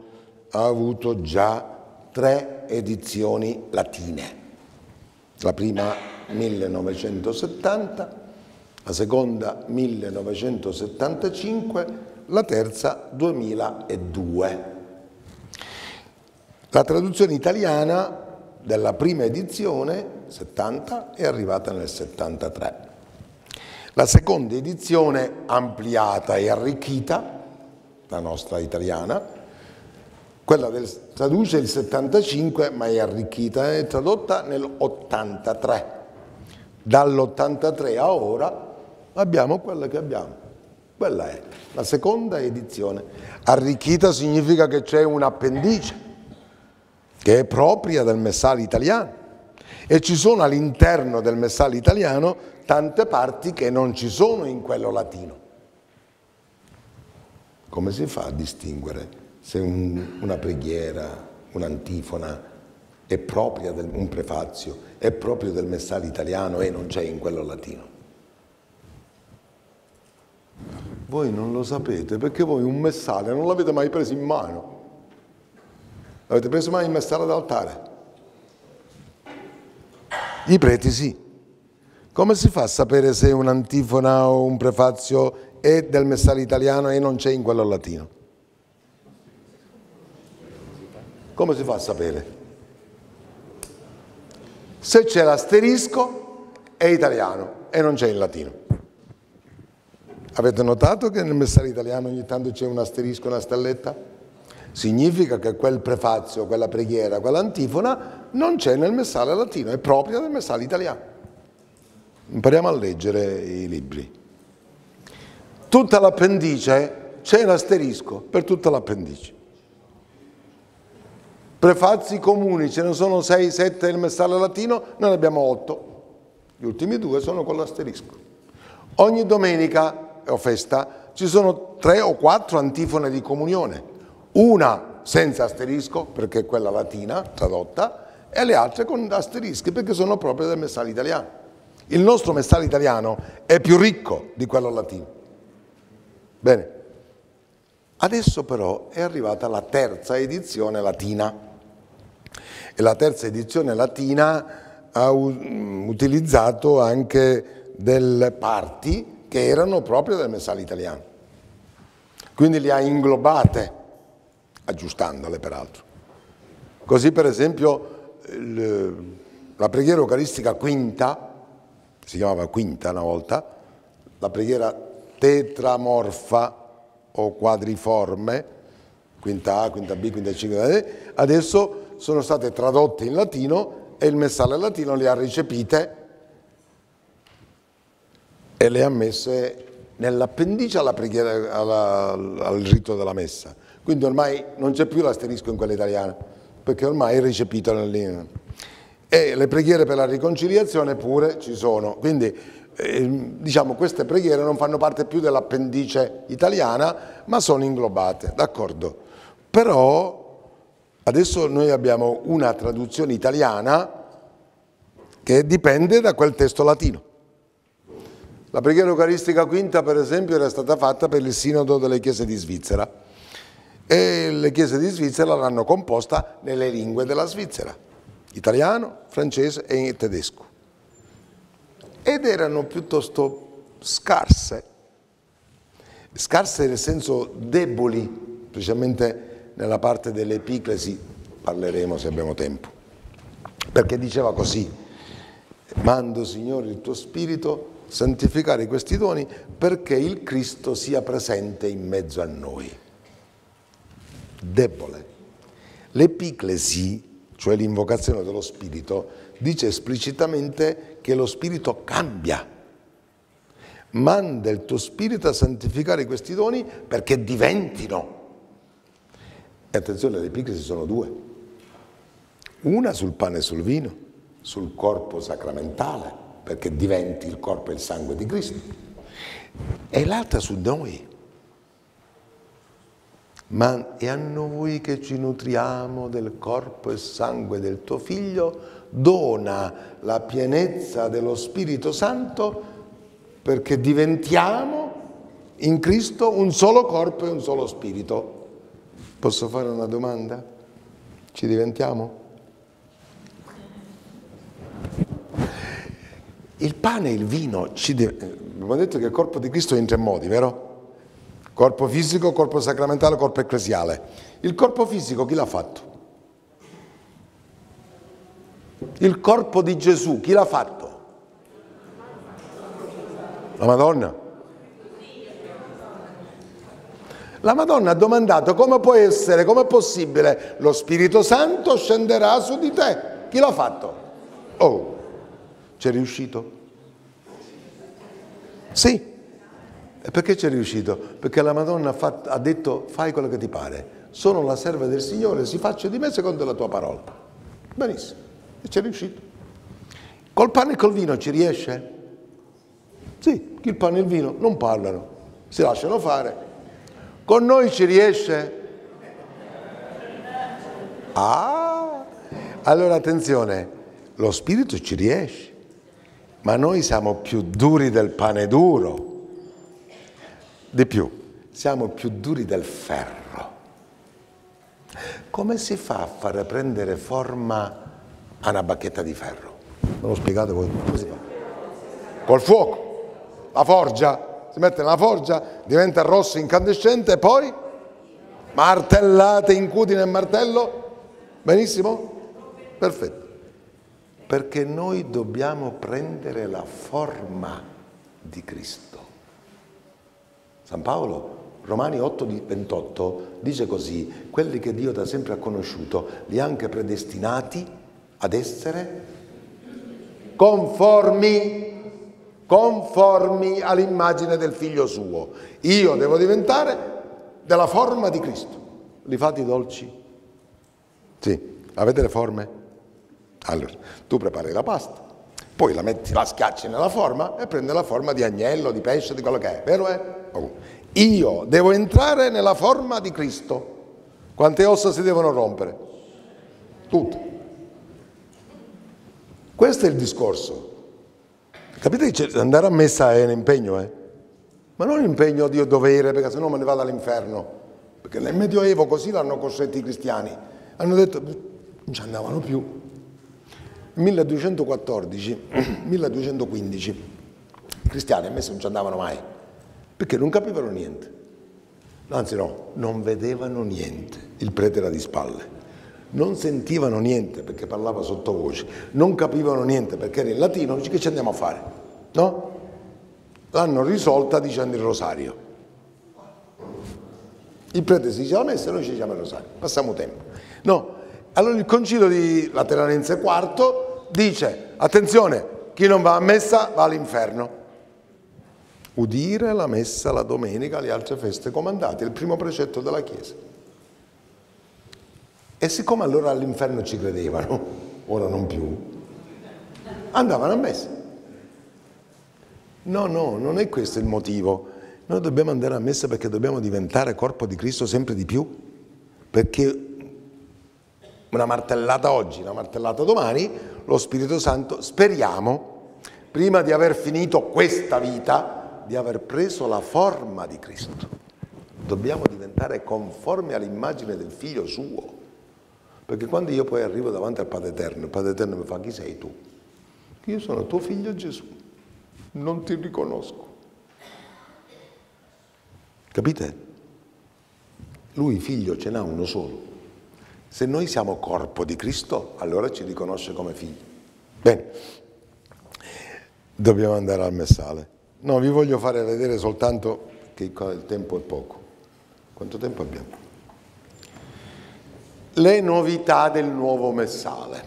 ha avuto già tre edizioni latine. La prima 1970, la seconda 1975, la terza 2002. La traduzione italiana della prima edizione, 70, è arrivata nel 73. La seconda edizione ampliata e arricchita, la nostra italiana, quella del, traduce il 75 ma è arricchita, è tradotta nell'83. Dall'83 a ora abbiamo quella che abbiamo. Quella è la seconda edizione. Arricchita significa che c'è un'appendice che è propria del messale italiano e ci sono all'interno del messale italiano tante parti che non ci sono in quello latino. Come si fa a distinguere se un, una preghiera, un'antifona è propria del un prefazio, è proprio del messale italiano e non c'è in quello latino? Voi non lo sapete perché voi un messale non l'avete mai preso in mano. Avete preso mai il messale d'altare? I preti sì. Come si fa a sapere se un'antifona o un prefazio è del messale italiano e non c'è in quello latino? Come si fa a sapere? Se c'è l'asterisco è italiano e non c'è in latino. Avete notato che nel messaggio italiano ogni tanto c'è un asterisco, una stelletta? Significa che quel prefazio, quella preghiera, quell'antifona non c'è nel messale latino, è propria del messale italiano. Impariamo a leggere i libri. Tutta l'appendice c'è l'asterisco per tutta l'appendice. Prefazi comuni, ce ne sono 6, 7 nel messale latino, noi ne abbiamo 8. Gli ultimi due sono con l'asterisco. Ogni domenica o festa ci sono tre o quattro antifone di comunione, una senza asterisco perché è quella latina tradotta e le altre con asterischi perché sono proprie del messale italiano. Il nostro messale italiano è più ricco di quello latino. Bene, adesso però è arrivata la terza edizione latina e la terza edizione latina ha utilizzato anche delle parti che erano proprio del messale italiano. Quindi le ha inglobate, aggiustandole peraltro. Così per esempio la preghiera eucaristica quinta si chiamava quinta una volta, la preghiera tetramorfa o quadriforme, quinta A, quinta B, quinta C, quinta D, adesso sono state tradotte in latino e il messale latino le ha recepite e le ha messe nell'appendice alla alla, al rito della messa. Quindi ormai non c'è più l'asterisco in quella italiana, perché ormai è recepito nel e le preghiere per la riconciliazione pure ci sono. Quindi eh, diciamo queste preghiere non fanno parte più dell'appendice italiana, ma sono inglobate, d'accordo. Però adesso noi abbiamo una traduzione italiana che dipende da quel testo latino. La preghiera eucaristica quinta, per esempio, era stata fatta per il sinodo delle chiese di Svizzera e le chiese di Svizzera l'hanno composta nelle lingue della Svizzera italiano, francese e tedesco. Ed erano piuttosto scarse, scarse nel senso deboli, specialmente nella parte delle epiclesi, parleremo se abbiamo tempo, perché diceva così, mando Signore il tuo spirito santificare questi doni perché il Cristo sia presente in mezzo a noi. Debole. L'epiclesi cioè l'invocazione dello Spirito, dice esplicitamente che lo Spirito cambia. Manda il tuo Spirito a santificare questi doni perché diventino. E attenzione, le epiclesi sono due. Una sul pane e sul vino, sul corpo sacramentale, perché diventi il corpo e il sangue di Cristo. E l'altra su noi, ma è a noi che ci nutriamo del corpo e sangue del tuo Figlio, dona la pienezza dello Spirito Santo perché diventiamo in Cristo un solo corpo e un solo spirito. Posso fare una domanda? Ci diventiamo? Il pane e il vino, ci abbiamo detto che il corpo di Cristo è in tre modi, vero? Corpo fisico, corpo sacramentale, corpo ecclesiale. Il corpo fisico chi l'ha fatto? Il corpo di Gesù chi l'ha fatto? La Madonna. La Madonna ha domandato come può essere, come è possibile, lo Spirito Santo scenderà su di te. Chi l'ha fatto? Oh, c'è riuscito? Sì, e perché ci è riuscito? Perché la Madonna ha, fatto, ha detto fai quello che ti pare, sono la serva del Signore, si faccia di me secondo la tua parola. Benissimo, e ci è riuscito. Col pane e col vino ci riesce? Sì, il pane e il vino non parlano, si lasciano fare. Con noi ci riesce? Ah, allora attenzione, lo spirito ci riesce, ma noi siamo più duri del pane duro. Di più, siamo più duri del ferro. Come si fa a fare prendere forma a una bacchetta di ferro? Me lo spiegate voi? Come si fa? Col fuoco, la forgia, si mette nella forgia, diventa rosso incandescente e poi martellate, incudine e martello. Benissimo? Perfetto. Perché noi dobbiamo prendere la forma di Cristo. San Paolo Romani 8, 28 dice così, quelli che Dio da sempre ha conosciuto li ha anche predestinati ad essere conformi, conformi all'immagine del figlio suo. Io devo diventare della forma di Cristo. Li fate i dolci? Sì. Avete le forme? Allora, tu prepari la pasta, poi la metti, la schiacci nella forma e prende la forma di agnello, di pesce, di quello che è, vero è? Oh. Io devo entrare nella forma di Cristo. Quante ossa si devono rompere? Tutte. Questo è il discorso. Capite che andare a messa è un impegno, eh? Ma non un impegno di dovere, perché sennò me ne vado all'inferno. Perché nel Medioevo così l'hanno costretti i cristiani. Hanno detto, non ci andavano più. 1214, 1215, i cristiani a messa non ci andavano mai, perché non capivano niente. Anzi no, non vedevano niente, il prete era di spalle. Non sentivano niente perché parlava sottovoce, non capivano niente perché era in latino, che ci andiamo a fare? No? L'hanno risolta dicendo il rosario. Il prete si dice la messa e noi ci diciamo il rosario, passiamo tempo. No, allora il concilio di Lateranense IV dice, attenzione, chi non va a messa va all'inferno. Udire la messa la domenica, le altre feste comandate, il primo precetto della Chiesa. E siccome allora all'inferno ci credevano, ora non più, andavano a messa. No, no, non è questo il motivo. Noi dobbiamo andare a messa perché dobbiamo diventare corpo di Cristo sempre di più, perché una martellata oggi, una martellata domani, lo Spirito Santo speriamo, prima di aver finito questa vita, di aver preso la forma di Cristo. Dobbiamo diventare conformi all'immagine del figlio suo. Perché quando io poi arrivo davanti al Padre Eterno, il Padre Eterno mi fa chi sei tu? Io sono tuo figlio Gesù, non ti riconosco. Capite? Lui figlio ce n'ha uno solo. Se noi siamo corpo di Cristo, allora ci riconosce come figli. Bene, dobbiamo andare al messale. No, vi voglio fare vedere soltanto che il tempo è poco. Quanto tempo abbiamo? Le novità del nuovo messale.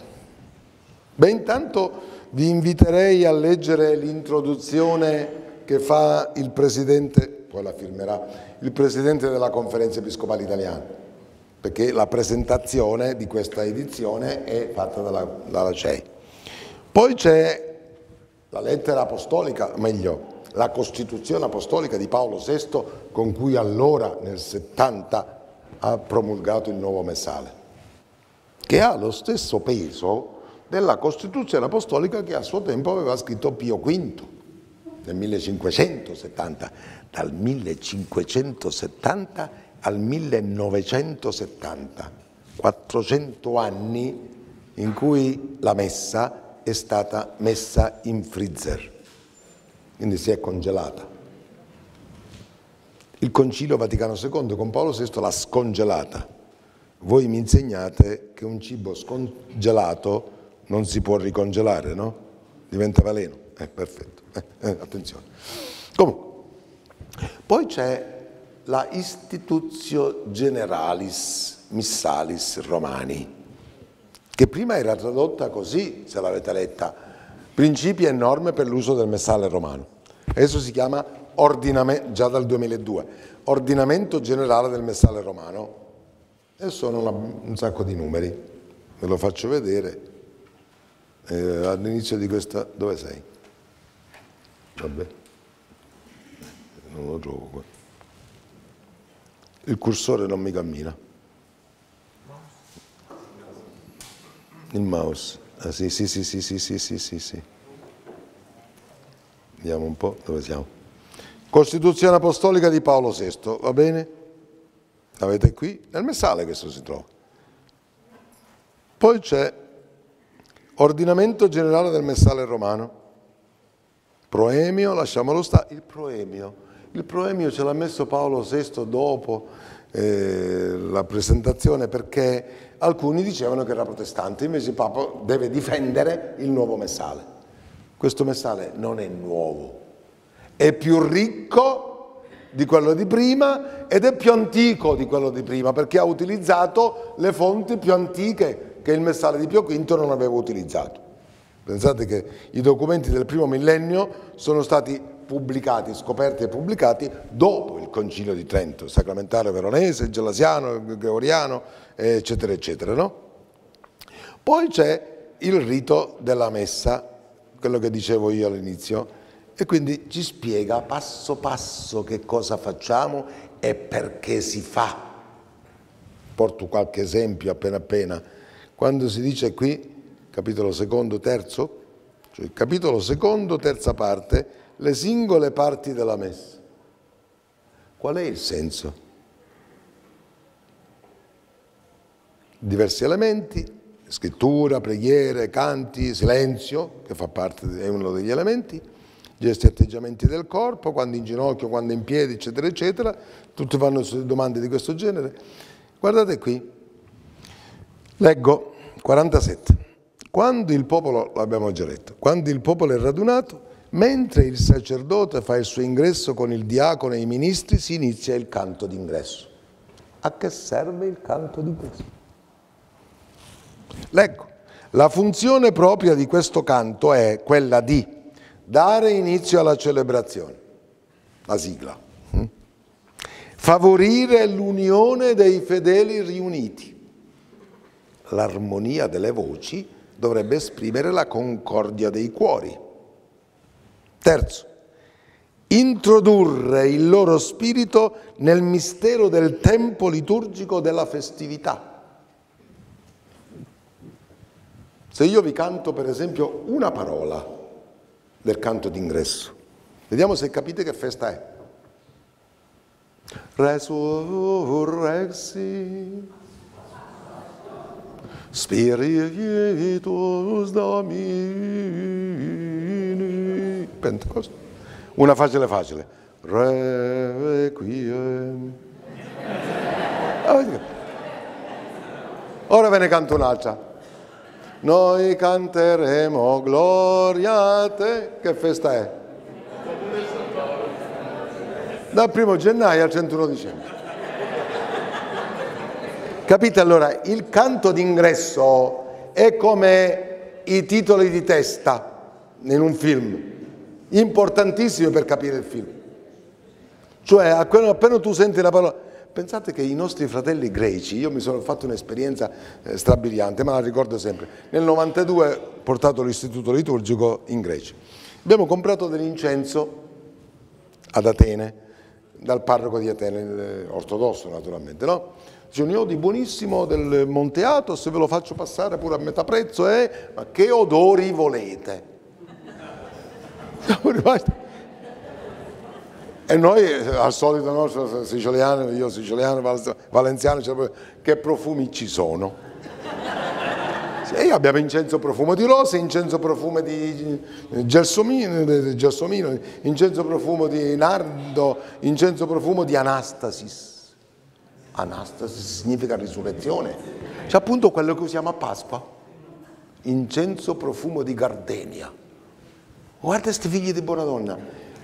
Beh, intanto vi inviterei a leggere l'introduzione che fa il Presidente, poi la firmerà, il Presidente della Conferenza Episcopale Italiana perché la presentazione di questa edizione è fatta dalla, dalla CEI. Poi c'è la lettera apostolica, meglio, la Costituzione apostolica di Paolo VI con cui allora nel 70 ha promulgato il nuovo messale, che ha lo stesso peso della Costituzione apostolica che a suo tempo aveva scritto Pio V nel 1570. Dal 1570 al 1970, 400 anni in cui la messa è stata messa in freezer, quindi si è congelata. Il Concilio Vaticano II con Paolo VI l'ha scongelata. Voi mi insegnate che un cibo scongelato non si può ricongelare, no? Diventa veleno. Eh, perfetto. Eh, eh, attenzione. Comunque, poi c'è la Institutio Generalis Missalis Romani, che prima era tradotta così, se l'avete letta, principi e norme per l'uso del messale romano. Adesso si chiama già dal 2002, ordinamento generale del messale romano. E sono una, un sacco di numeri, ve lo faccio vedere. Eh, all'inizio di questa, dove sei? Vabbè, non lo trovo qua il cursore non mi cammina. Il mouse. Ah, sì, sì, sì, sì, sì, sì, sì, sì, sì. Vediamo un po' dove siamo. Costituzione Apostolica di Paolo VI, va bene? L'avete qui? Nel messale questo si trova. Poi c'è Ordinamento Generale del Messale Romano. Proemio, lasciamolo stare, il proemio il proemio ce l'ha messo Paolo VI dopo eh, la presentazione perché alcuni dicevano che era protestante, invece il Papa deve difendere il nuovo messale. Questo messale non è nuovo, è più ricco di quello di prima ed è più antico di quello di prima perché ha utilizzato le fonti più antiche che il messale di Pio V non aveva utilizzato. Pensate che i documenti del primo millennio sono stati pubblicati, scoperti e pubblicati dopo il Concilio di Trento, sacramentale veronese, gelasiano, gregoriano, eccetera, eccetera. No? Poi c'è il rito della messa, quello che dicevo io all'inizio, e quindi ci spiega passo passo che cosa facciamo e perché si fa. Porto qualche esempio appena appena. Quando si dice qui capitolo secondo, terzo, cioè capitolo secondo, terza parte, le singole parti della messa. Qual è il senso? Diversi elementi, scrittura, preghiere, canti, silenzio, che fa parte, è uno degli elementi, gesti e atteggiamenti del corpo, quando in ginocchio, quando in piedi, eccetera, eccetera, tutti fanno domande di questo genere. Guardate qui, leggo 47. Quando il popolo, l'abbiamo già detto, quando il popolo è radunato, mentre il sacerdote fa il suo ingresso con il diacono e i ministri, si inizia il canto d'ingresso. A che serve il canto d'ingresso? Leggo. La funzione propria di questo canto è quella di dare inizio alla celebrazione, la sigla, hm? favorire l'unione dei fedeli riuniti, l'armonia delle voci dovrebbe esprimere la concordia dei cuori. Terzo, introdurre il loro spirito nel mistero del tempo liturgico della festività. Se io vi canto per esempio una parola del canto d'ingresso, vediamo se capite che festa è. Resurrexi Spiritus Domini. Pentecoste. Una facile facile. Requiem. Ora ve ne canto un'altra. Noi canteremo gloria a te. Che festa è? Dal primo gennaio al 31 dicembre. Capite allora, il canto d'ingresso è come i titoli di testa in un film, importantissimi per capire il film. Cioè appena, tu senti la parola, pensate che i nostri fratelli greci, io mi sono fatto un'esperienza eh, strabiliante, ma la ricordo sempre, nel 92 ho portato l'istituto liturgico in Grecia. Abbiamo comprato dell'incenso ad Atene, dal parroco di Atene, eh, ortodosso naturalmente, no? Dice, ho di buonissimo del Monte Athos, ve lo faccio passare pure a metà prezzo, eh? ma che odori volete? E noi, al solito nostro siciliano, io siciliano, valenziano, cioè, che profumi ci sono? E abbiamo incenso profumo di rose, incenso profumo di gelsomino, gelsomino, incenso profumo di nardo, incenso profumo di anastasis. Anastasi significa risurrezione. C'è appunto quello che usiamo a Pasqua, incenso profumo di gardenia. Guarda questi figli di buona donna,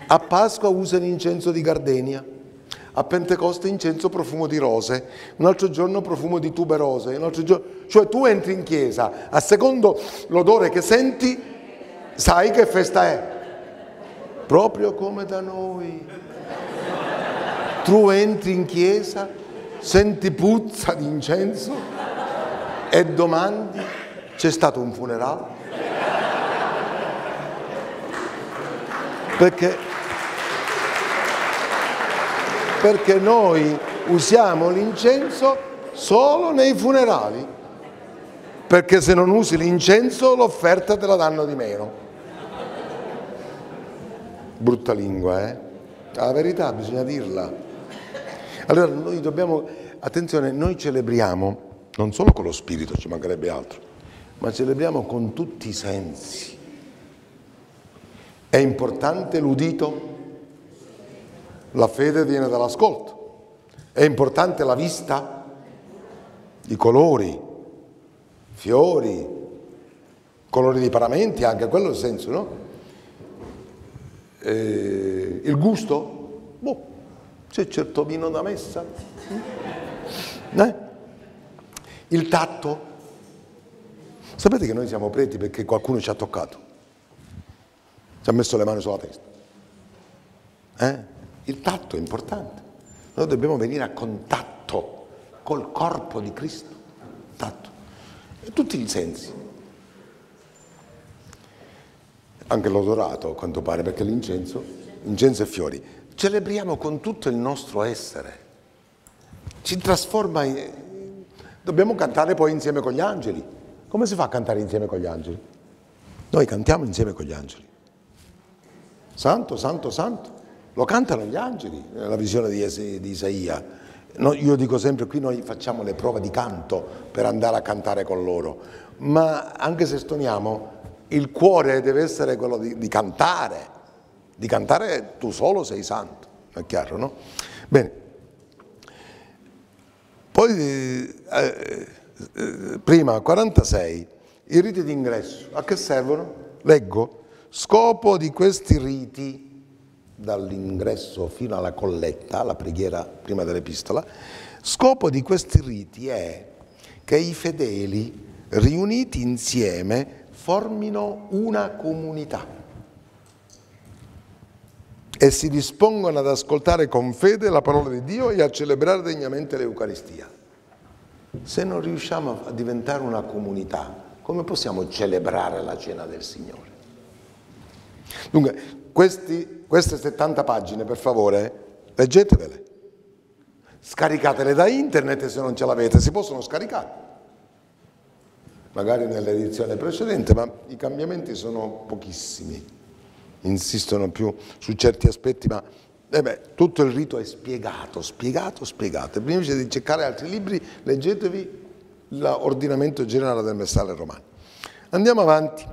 a Pasqua usano incenso di gardenia, a Pentecoste incenso profumo di rose, un altro giorno profumo di tuberose, un altro giorno... cioè tu entri in chiesa, a secondo l'odore che senti, sai che festa è. Proprio come da noi. Tu entri in chiesa senti puzza di incenso e domandi c'è stato un funerale? Perché, perché noi usiamo l'incenso solo nei funerali, perché se non usi l'incenso l'offerta te la danno di meno. Brutta lingua, eh? La verità bisogna dirla. Allora noi dobbiamo, attenzione, noi celebriamo non solo con lo spirito, ci mancherebbe altro, ma celebriamo con tutti i sensi. È importante l'udito, la fede viene dall'ascolto, è importante la vista, i colori, fiori, colori dei paramenti, anche quello è il senso, no? Eh, il gusto, boh, C'è certo vino da messa? Eh? Il tatto? Sapete che noi siamo preti perché qualcuno ci ha toccato? Ci ha messo le mani sulla testa. Eh? Il tatto è importante. Noi dobbiamo venire a contatto col corpo di Cristo. Tatto. E tutti i sensi. Anche l'odorato, a quanto pare, perché l'incenso, incenso e fiori. Celebriamo con tutto il nostro essere. Ci trasforma in... Dobbiamo cantare poi insieme con gli angeli. Come si fa a cantare insieme con gli angeli? Noi cantiamo insieme con gli angeli. Santo, santo, santo. Lo cantano gli angeli, nella visione di, Isaia. No, io dico sempre, qui noi facciamo le prove di canto per andare a cantare con loro, ma anche se stoniamo, il cuore deve essere quello di, di cantare, di cantare tu solo sei santo, è chiaro, no? Bene, poi eh, eh, prima 46, i riti d'ingresso, a che servono? Leggo, scopo di questi riti dall'ingresso fino alla colletta, la preghiera prima dell'epistola, scopo di questi riti è che i fedeli riuniti insieme formino una comunità e si dispongono ad ascoltare con fede la parola di Dio e a celebrare degnamente l'Eucaristia. Se non riusciamo a diventare una comunità, come possiamo celebrare la cena del Signore? Dunque, questi, queste 70 pagine, per favore, leggetevele. Scaricatele da internet se non ce l'avete, si possono scaricare. Magari nell'edizione precedente, ma i cambiamenti sono pochissimi. Insistono più su certi aspetti, ma eh beh, tutto il rito è spiegato, spiegato, spiegato. Prima di cercare altri libri, leggetevi l'ordinamento generale del Messale Romano. Andiamo avanti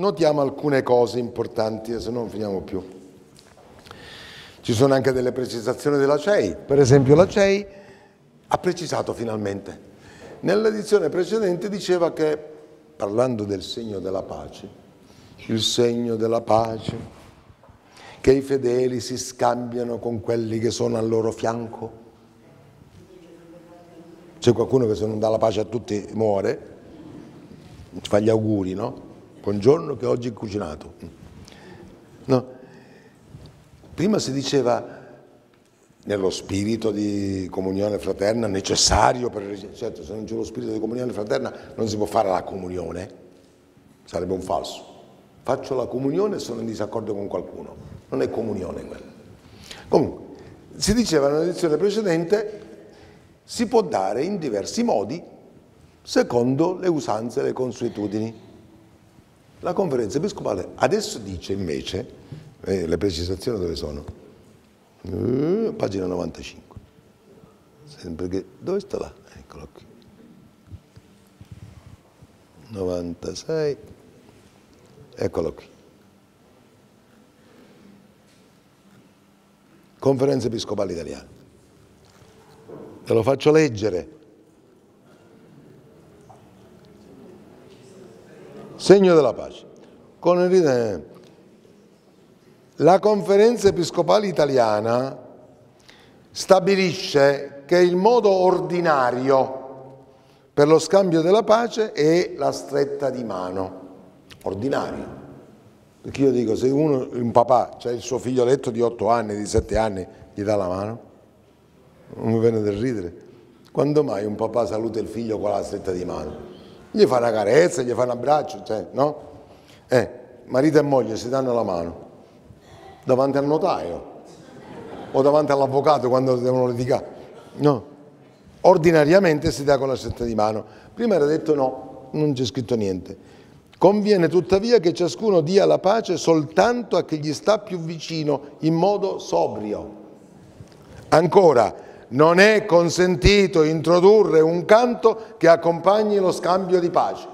notiamo alcune cose importanti, se no non finiamo più. Ci sono anche delle precisazioni della CEI, per esempio la CEI ha precisato finalmente. Nell'edizione precedente diceva che, parlando del segno della pace, il segno della pace, che i fedeli si scambiano con quelli che sono al loro fianco. C'è qualcuno che se non dà la pace a tutti muore, ci fa gli auguri, no? Buongiorno che oggi è cucinato. No. Prima si diceva nello spirito di comunione fraterna necessario per certo se non c'è lo spirito di comunione fraterna non si può fare la comunione. Sarebbe un falso. Faccio la comunione e sono in disaccordo con qualcuno. Non è comunione quella comunque si diceva nell'edizione precedente si può dare in diversi modi secondo le usanze e le consuetudini la conferenza episcopale adesso dice invece, eh, le precisazioni dove sono? Uh, pagina 95. Sempre che, dove sta là? Eccolo qui. 96, eccolo qui. Conferenza episcopale italiana. Te lo faccio leggere. Segno della pace. Con la conferenza episcopale italiana stabilisce che il modo ordinario per lo scambio della pace è la stretta di mano, ordinario. Perché io dico, se uno, un papà, c'è il suo figlioletto di 8 anni, di 7 anni, gli dà la mano, non mi viene da ridere. Quando mai un papà saluta il figlio con la stretta di mano? Gli fa una carezza, gli fa un abbraccio, cioè, no? Eh, marito e moglie si danno la mano davanti al notaio o davanti all'avvocato quando devono litigare. No. Ordinariamente si dà con la stretta di mano. Prima era detto no, non c'è scritto niente. Conviene tuttavia che ciascuno dia la pace soltanto a chi gli sta più vicino in modo sobrio. Ancora, non è consentito introdurre un canto che accompagni lo scambio di pace.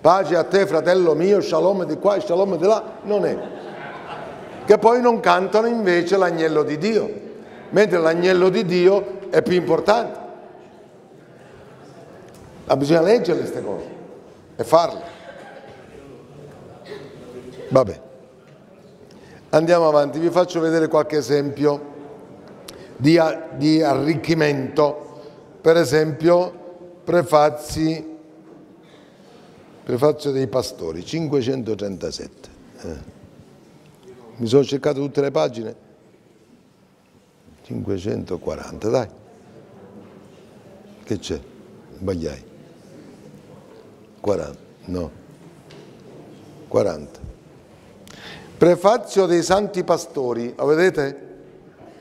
Pace a te fratello mio, shalom di qua, shalom di là, non è. Che poi non cantano invece l'agnello di Dio, mentre l'agnello di Dio è più importante. Ma bisogna leggere queste cose e farle. Vabbè, andiamo avanti, vi faccio vedere qualche esempio di, di arricchimento, per esempio prefazi, prefazio dei pastori, 537. Eh. Mi sono cercato tutte le pagine? 540, dai. Che c'è? Sbagliai. 40, no. 40. Prefazio dei santi pastori, lo vedete?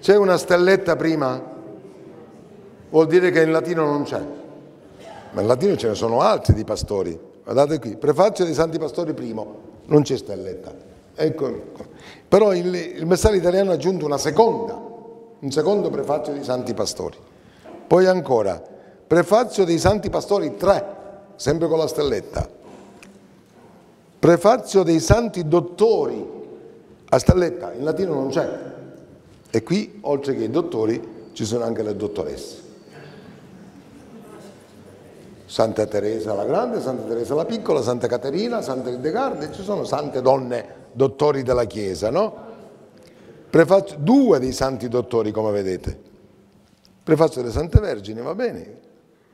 C'è una stelletta prima? Vuol dire che in latino non c'è. Ma in latino ce ne sono altri di pastori. Guardate qui, prefazio dei santi pastori primo, non c'è stelletta. Ecco. Però il, il messaggio italiano ha aggiunto una seconda, un secondo prefazio dei santi pastori. Poi ancora, prefazio dei santi pastori 3, sempre con la stelletta. Prefazio dei santi dottori, a stelletta, in latino non c'è. E qui, oltre che i dottori, ci sono anche le dottoresse. Santa Teresa la Grande, Santa Teresa la Piccola, Santa Caterina, Santa Hildegarda, ci sono sante donne dottori della Chiesa, no? Prefazio, due dei santi dottori, come vedete. Prefazio delle Sante Vergini, va bene,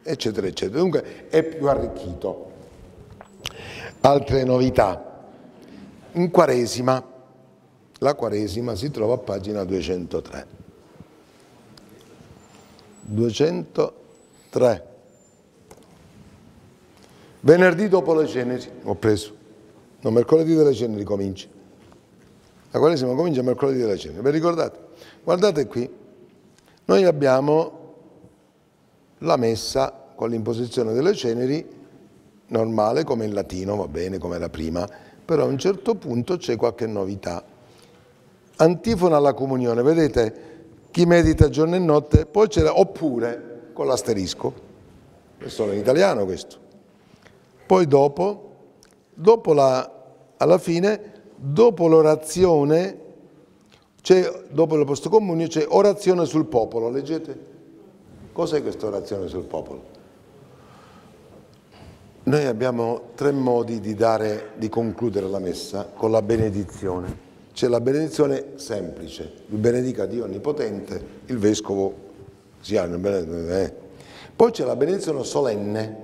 eccetera, eccetera. Dunque è più arricchito. Altre novità. In Quaresima, la Quaresima si trova a pagina 203. 203. Venerdì dopo le ceneri, ho preso. No, mercoledì delle ceneri comincia. La Quaresima comincia mercoledì delle ceneri. Vi ricordate? Guardate qui. Noi abbiamo la messa con l'imposizione delle ceneri normale come in latino, va bene come era prima, però a un certo punto c'è qualche novità. Antifona alla comunione, vedete chi medita giorno e notte, poi c'era oppure con l'asterisco, è solo in italiano questo. Poi dopo, dopo la, alla fine, dopo l'orazione, dopo il posto comunio, c'è orazione sul popolo, leggete? Cos'è questa orazione sul popolo? Noi abbiamo tre modi di, dare, di concludere la messa con la benedizione. C'è la benedizione semplice, il benedica Dio Onnipotente, il Vescovo sia eh. Poi c'è la benedizione solenne,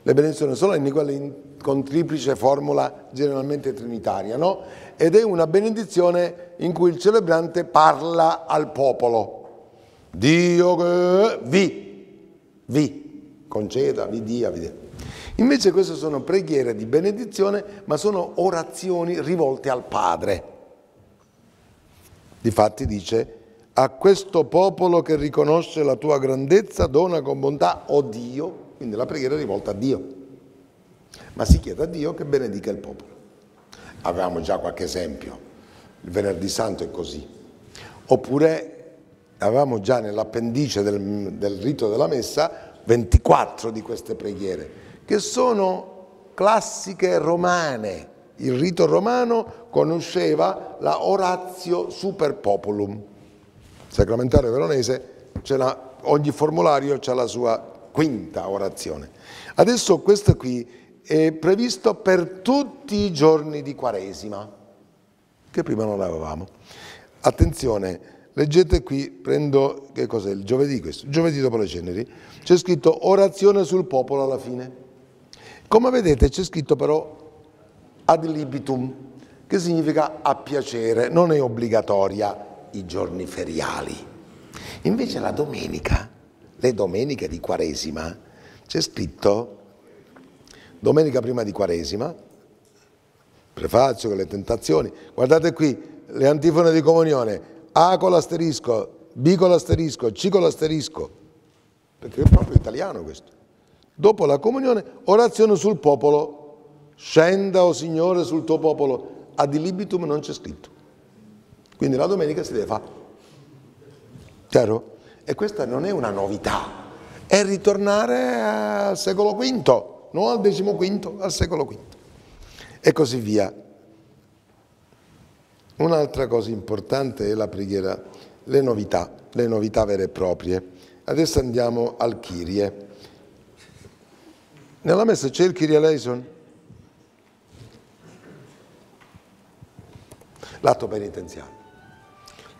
le benedizioni solenni, quelle in, con triplice formula generalmente trinitaria, no? Ed è una benedizione in cui il celebrante parla al popolo. Dio che vi, vi conceda, vi dia, vi dia. Invece queste sono preghiere di benedizione, ma sono orazioni rivolte al Padre. Difatti dice, a questo popolo che riconosce la tua grandezza, dona con bontà, o oh Dio, quindi la preghiera è rivolta a Dio. Ma si chiede a Dio che benedica il popolo. Avevamo già qualche esempio, il venerdì santo è così. Oppure avevamo già nell'appendice del, del rito della messa 24 di queste preghiere, che sono classiche romane. Il rito romano conosceva la oratio super populum. Sacramentale veronese, ogni formulario ha la sua quinta orazione. Adesso questo qui è previsto per tutti i giorni di Quaresima, che prima non avevamo. Attenzione, Leggete qui, prendo, che cos'è, il giovedì questo, giovedì dopo le ceneri, c'è scritto orazione sul popolo alla fine. Come vedete c'è scritto però ad libitum, che significa a piacere, non è obbligatoria i giorni feriali. Invece la domenica, le domeniche di Quaresima, c'è scritto domenica prima di Quaresima, prefazio con le tentazioni, guardate qui le antifone di comunione, a con l'asterisco, B con l'asterisco, C con l'asterisco, perché è proprio italiano questo. Dopo la comunione, orazione sul popolo, scenda, o oh Signore, sul tuo popolo, ad libitum non c'è scritto. Quindi la domenica si deve fare. Chiaro? E questa non è una novità, è ritornare al secolo V, non al decimo al secolo V. E così via. Un'altra cosa importante è la preghiera, le novità, le novità vere e proprie. Adesso andiamo al Kyrie. Nella messa c'è il Kyrie eleison? L'atto penitenziale.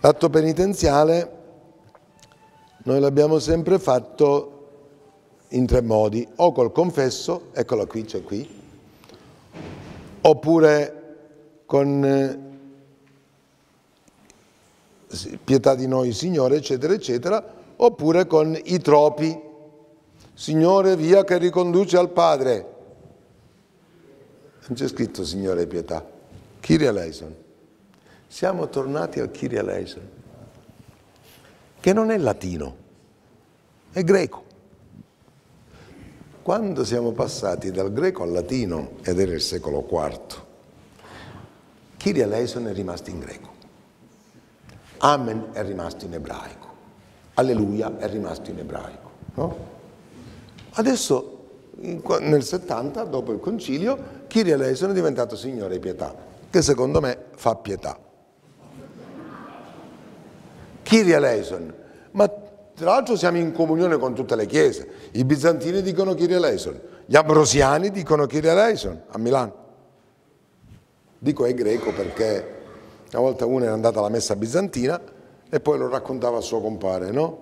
L'atto penitenziale Noi l'abbiamo sempre fatto in tre modi, o col confesso, eccola qui, c'è qui, oppure con eh, pietà di noi Signore, eccetera, eccetera, oppure con i tropi, Signore via che riconduce al Padre. Non c'è scritto Signore pietà, Kyrie eleison. Siamo tornati al Kyrie eleison, che non è latino, è greco. Quando siamo passati dal greco al latino, ed era il secolo IV, Kyrie eleison è rimasto in greco. Amen è rimasto in ebraico. Alleluia è rimasto in ebraico. No? Adesso, nel 70, dopo il concilio, Kyrie eleison è diventato Signore pietà, che secondo me fa pietà. Kyrie eleison, ma tra l'altro siamo in comunione con tutte le chiese. I bizantini dicono Kyrie eleison, gli ambrosiani dicono Kyrie eleison a Milano. Dico è greco perché una volta uno era andato alla messa bizantina e poi lo raccontava al suo compare, no?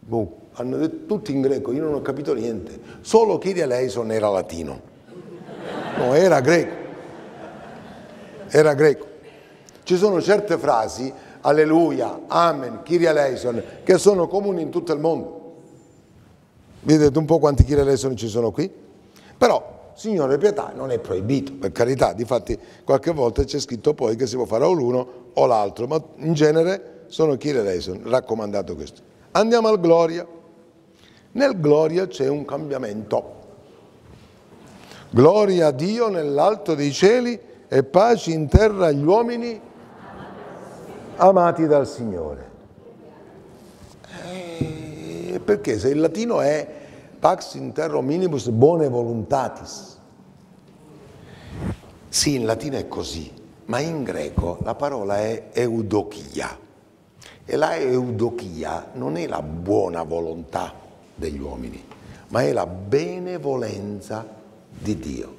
Boh, hanno detto tutti in greco, io non ho capito niente. Solo Kyrie eleison era latino. No, era greco. Era greco. Ci sono certe frasi alleluia, amen, Kyrie che sono comuni in tutto il mondo. Vedete un po' quanti Kyrie ci sono qui? Però, Signore pietà, non è proibito, per carità, difatti qualche volta c'è scritto poi che si può fare o l'uno o l'altro, ma in genere sono Kyrie raccomandato questo. Andiamo al Gloria. Nel Gloria c'è un cambiamento. Gloria a Dio nell'alto dei cieli e pace in terra agli uomini amati dal Signore. Eh, perché se il latino è pax in terra minibus bone voluntatis, sì, in latino è così, ma in greco la parola è eudochia e la eudochia non è la buona volontà degli uomini, ma è la benevolenza di Dio.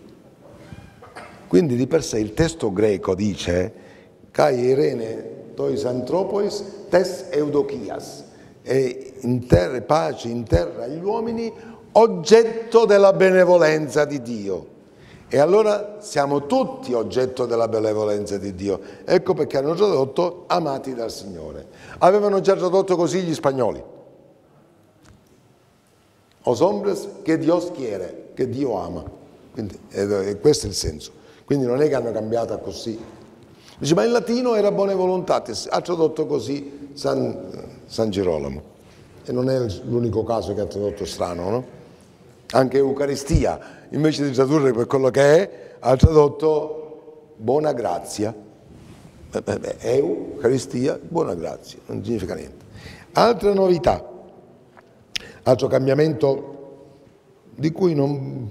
Quindi di per sé il testo greco dice, Kai Irene tois anthropois tes eudochias, e in terra, pace in terra agli uomini, oggetto della benevolenza di Dio. E allora siamo tutti oggetto della benevolenza di Dio. Ecco perché hanno tradotto amati dal Signore. Avevano già tradotto così gli spagnoli. Os hombres che Dios quiere, che Dio ama. Quindi, eh, questo è il senso. Quindi non è che hanno cambiato così, Dice, ma in latino era buone volontatis, ha tradotto così San, San Girolamo. E non è l'unico caso che ha tradotto strano, no? Anche Eucaristia, invece di tradurre per quello che è, ha tradotto buona grazia. Eucaristia, buona grazia, non significa niente. Altra novità, altro cambiamento di cui non,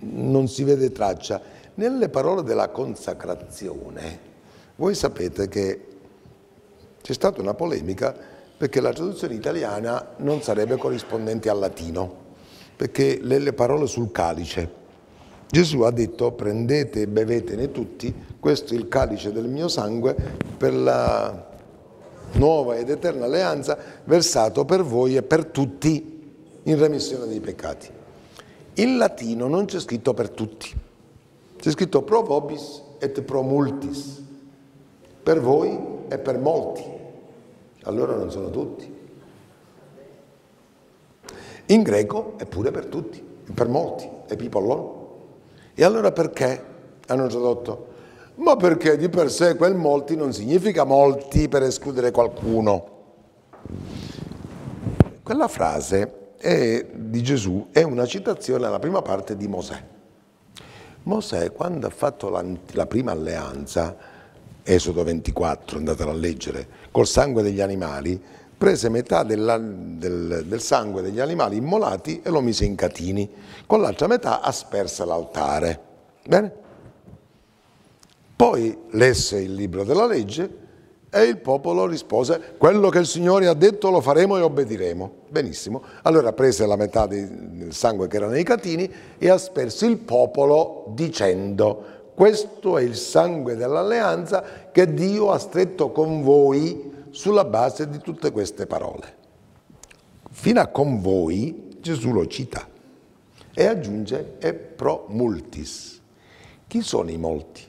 non si vede traccia, nelle parole della consacrazione, voi sapete che c'è stata una polemica perché la traduzione italiana non sarebbe corrispondente al latino, perché le parole sul calice. Gesù ha detto prendete e bevetene tutti, questo è il calice del mio sangue per la nuova ed eterna alleanza versato per voi e per tutti in remissione dei peccati. In latino non c'è scritto per tutti, c'è scritto pro vobis et pro multis, per voi e per molti. Allora non sono tutti. In greco è pure per tutti, per molti, è pipollon. E allora perché hanno tradotto? Ma perché di per sé quel molti non significa molti per escludere qualcuno. Quella frase è, di Gesù è una citazione alla prima parte di Mosè. Mosè quando ha fatto la, la prima alleanza, Esodo 24, andatelo a leggere, col sangue degli animali, prese metà della, del, del, sangue degli animali immolati e lo mise in catini, con l'altra metà asperse l'altare. Bene? Poi lesse il libro della legge e il popolo rispose, quello che il Signore ha detto lo faremo e obbediremo. Benissimo. Allora prese la metà del sangue che era nei catini e asperse il popolo dicendo, questo è il sangue dell'alleanza che Dio ha stretto con voi sulla base di tutte queste parole. fino a con voi, Gesù lo cita e aggiunge e pro multis. Chi sono i molti?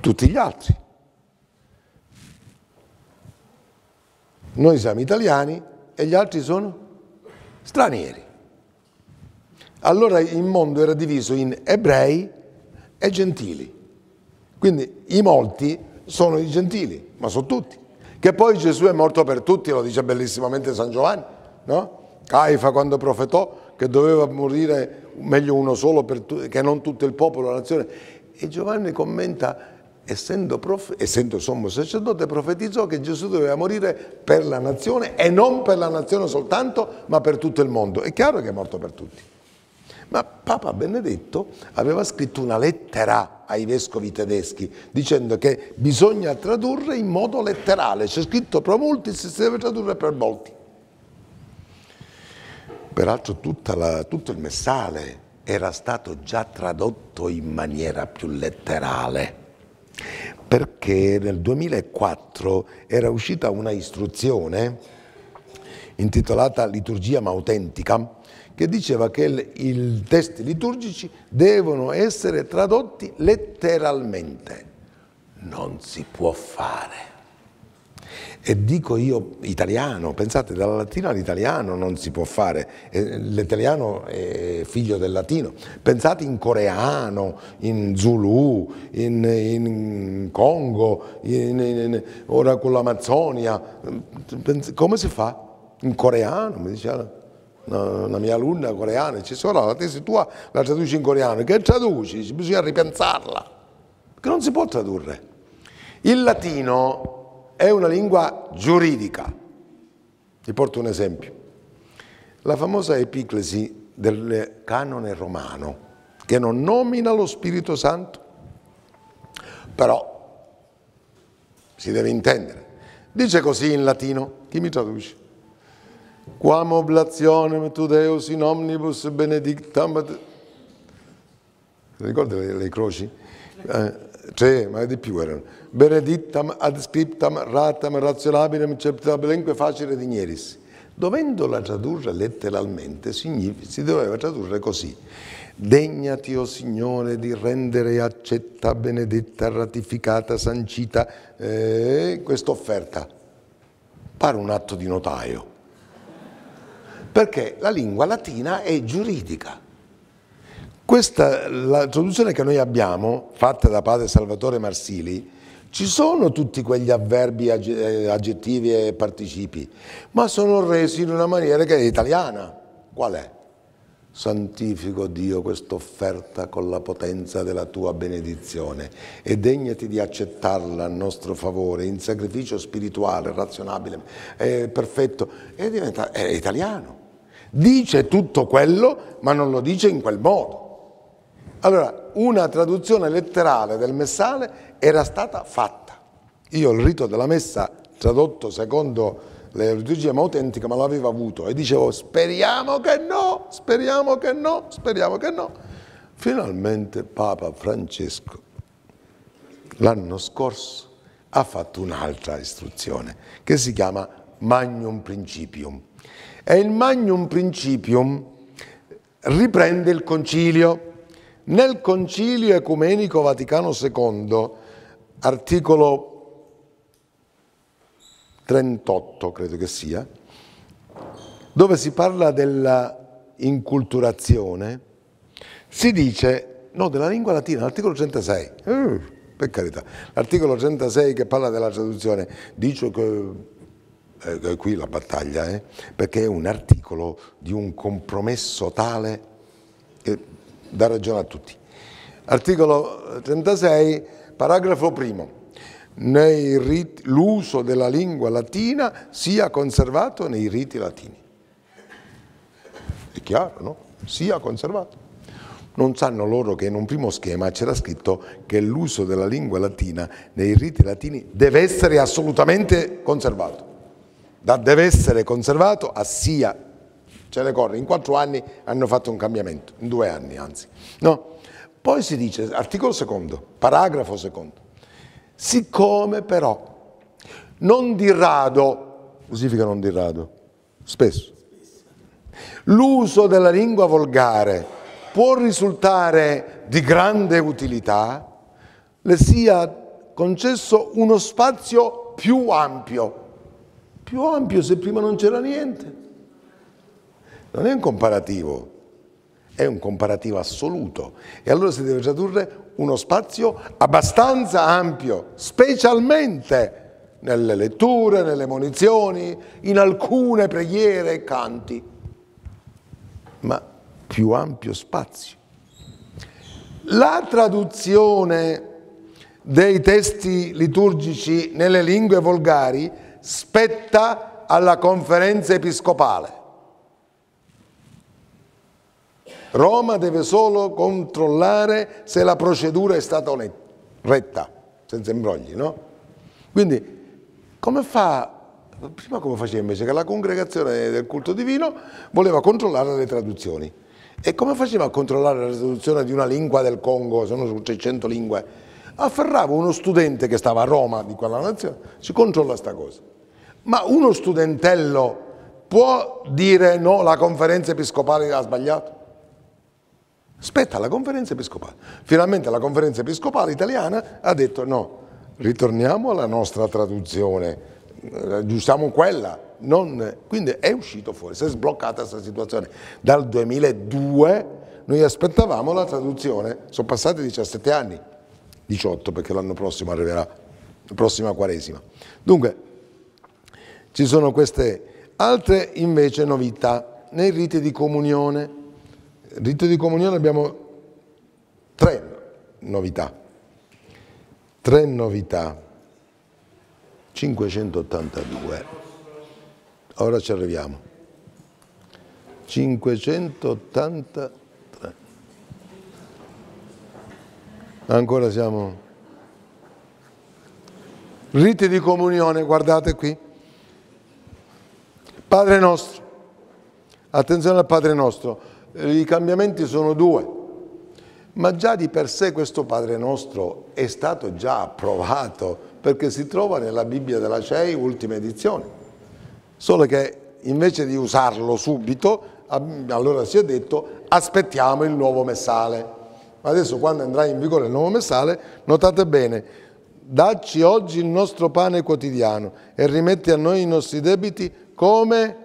Tutti gli altri. Noi siamo italiani e gli altri sono stranieri. Allora il mondo era diviso in ebrei e gentili. Quindi i molti sono i gentili, ma sono tutti. Che poi Gesù è morto per tutti, lo dice bellissimamente San Giovanni, no? Caifa quando profetò che doveva morire meglio uno solo che non tutto il popolo, la nazione. E Giovanni commenta, essendo, prof, essendo sommo sacerdote, profetizzò che Gesù doveva morire per la nazione e non per la nazione soltanto, ma per tutto il mondo. È chiaro che è morto per tutti. Ma Papa Benedetto aveva scritto una lettera ai vescovi tedeschi dicendo che bisogna tradurre in modo letterale, c'è scritto pro multis, si deve tradurre per molti. Peraltro la, tutto il messale era stato già tradotto in maniera più letterale perché nel 2004 era uscita una istruzione intitolata Liturgia ma autentica che diceva che i testi liturgici devono essere tradotti letteralmente. Non si può fare. E dico io italiano, pensate dalla latina all'italiano non si può fare, l'italiano è figlio del latino, pensate in coreano, in zulu, in, in Congo, in, in, ora con l'Amazzonia, come si fa? In coreano, mi diceva una mia alunna coreana, dice, solo la tesi tua la traduci in coreano, che traduci? Bisogna ripensarla, perché non si può tradurre. Il latino è una lingua giuridica. Vi porto un esempio. La famosa epiclesi del canone romano, che non nomina lo Spirito Santo, però si deve intendere. Dice così in latino, chi mi traduce? Quam oblationem tu Deus in omnibus benedictam. Ricordi le, le croci? Eh, tre, ma di più erano. Benedictam ad scriptam ratam razionabilem ceptabilenque facile digneris. Dovendola tradurre letteralmente, si doveva tradurre così. Degnati, o oh Signore, di rendere accetta, benedetta, ratificata, sancita eh, questa offerta. Pare un atto di notaio perché la lingua latina è giuridica. Questa, la traduzione che noi abbiamo, fatta da padre Salvatore Marsili, ci sono tutti quegli avverbi, eh, aggettivi e participi, ma sono resi in una maniera che è italiana. Qual è? Santifico Dio questa offerta con la potenza della tua benedizione e degnati di accettarla a nostro favore in sacrificio spirituale, razionabile, è perfetto, e diventa è italiano dice tutto quello, ma non lo dice in quel modo. Allora, una traduzione letterale del messale era stata fatta. Io il rito della messa, tradotto secondo le liturgie ma autentiche, ma l'avevo avuto e dicevo speriamo che no, speriamo che no, speriamo che no. Finalmente Papa Francesco l'anno scorso ha fatto un'altra istruzione che si chiama Magnum Principium e il Magnum Principium riprende il concilio. Nel concilio ecumenico Vaticano II, articolo 38 credo che sia, dove si parla della inculturazione, si dice, no, della lingua latina, l'articolo 36, uh, per carità, l'articolo 36 che parla della traduzione, dice che eh, qui la battaglia, eh, perché è un articolo di un compromesso tale dà ragione a tutti. Articolo 36, paragrafo primo. L'uso della lingua latina sia conservato nei riti latini. È chiaro, no? Sia conservato. Non sanno loro che in un primo schema c'era scritto che l'uso della lingua latina nei riti latini deve essere assolutamente conservato da deve essere conservato a sia, ce ne corre, in quattro anni hanno fatto un cambiamento, in due anni anzi. No? Poi si dice, articolo secondo, paragrafo secondo, siccome però non di rado, significa non di rado, Spesso. L'uso della lingua volgare può risultare di grande utilità, le sia concesso uno spazio più ampio. Più ampio se prima non c'era niente. Non è un comparativo, è un comparativo assoluto. E allora si deve tradurre uno spazio abbastanza ampio, specialmente nelle letture, nelle munizioni, in alcune preghiere e canti, ma più ampio spazio. La traduzione dei testi liturgici nelle lingue volgari spetta alla conferenza episcopale. Roma deve solo controllare se la procedura è stata retta, senza imbrogli, no? Quindi come fa, prima come faceva invece, che la congregazione del culto divino voleva controllare le traduzioni. E come faceva a controllare la traduzione di una lingua del Congo, sono su 600 lingue? Afferrava uno studente che stava a Roma di quella nazione, si controlla sta cosa. Ma uno studentello può dire no, la conferenza episcopale ha sbagliato? Spetta alla conferenza episcopale. Finalmente la conferenza episcopale italiana ha detto no, ritorniamo alla nostra traduzione, aggiustiamo quella. Non, quindi è uscito fuori, si è sbloccata questa situazione. Dal 2002 noi aspettavamo la traduzione, sono passati 17 anni, 18 perché l'anno prossimo arriverà, la prossima quaresima. Dunque, ci sono queste altre invece novità nei riti di comunione. Rito di comunione abbiamo tre novità. Tre novità, 582, ora ci arriviamo, 583, ancora siamo, riti di comunione, guardate qui, Padre nostro, attenzione al Padre nostro, i cambiamenti sono due, ma già di per sé questo Padre nostro è stato già approvato perché si trova nella Bibbia della CEI, ultima edizione. Solo che invece di usarlo subito, allora si è detto aspettiamo il nuovo messale. Ma adesso quando andrà in vigore il nuovo messale, notate bene, dacci oggi il nostro pane quotidiano e rimetti a noi i nostri debiti come,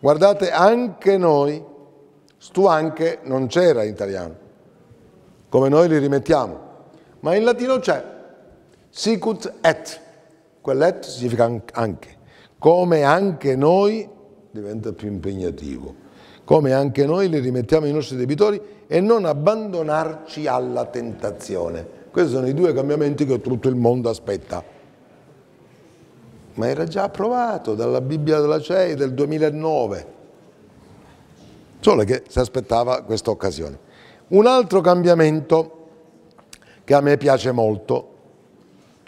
guardate, anche noi, stu anche non c'era in italiano, come noi li rimettiamo. Ma in latino c'è sicut et, quell'et significa anche, come anche noi, diventa più impegnativo, come anche noi li rimettiamo ai nostri debitori e non abbandonarci alla tentazione. Questi sono i due cambiamenti che tutto il mondo aspetta. Ma era già approvato dalla Bibbia della CEI del 2009, solo che si aspettava questa occasione. Un altro cambiamento che a me piace molto,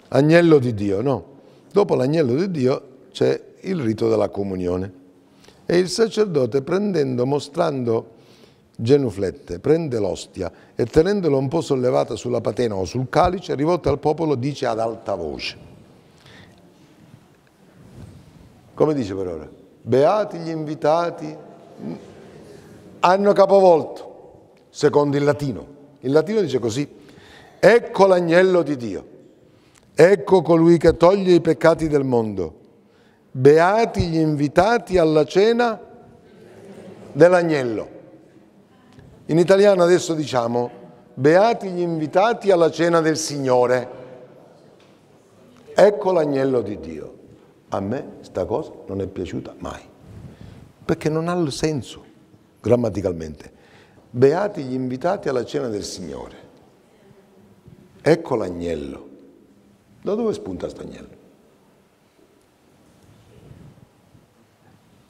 agnello di Dio, no? Dopo l'agnello di Dio c'è il rito della comunione e il sacerdote prendendo, mostrando genuflette, prende l'ostia e tenendolo un po' sollevata sulla patena o sul calice, rivolta al popolo, dice ad alta voce. Come dice per ora? Beati gli invitati, hanno capovolto secondo il latino. Il latino dice così, ecco l'agnello di Dio, ecco colui che toglie i peccati del mondo, beati gli invitati alla cena dell'agnello. In italiano adesso diciamo, beati gli invitati alla cena del Signore. Ecco l'agnello di Dio. A me sta cosa non è piaciuta mai, perché non ha senso grammaticalmente. Beati gli invitati alla cena del Signore. Ecco l'agnello. Da dove spunta questo agnello?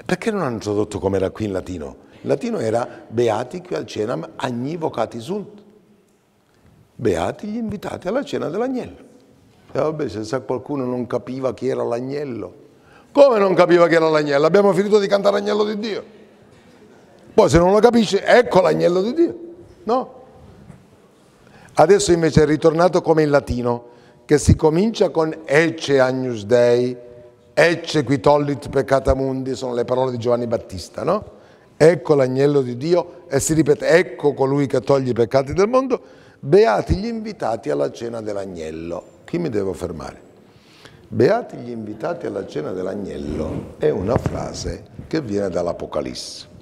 Perché non hanno tradotto come era qui in latino? In latino era beati qui al cenam agni vocati sunt. Beati gli invitati alla cena dell'agnello. E vabbè, se qualcuno non capiva chi era l'agnello. Come non capiva chi era l'agnello? Abbiamo finito di cantare l'agnello di Dio. Poi se non lo capisce, ecco l'agnello di Dio. No? Adesso invece è ritornato come in latino, che si comincia con Ecce Agnus Dei, Ecce qui tollit peccata mundi, sono le parole di Giovanni Battista, no? Ecco l'agnello di Dio e si ripete, ecco colui che toglie i peccati del mondo, beati gli invitati alla cena dell'agnello. Chi mi devo fermare? Beati gli invitati alla cena dell'agnello è una frase che viene dall'Apocalisse.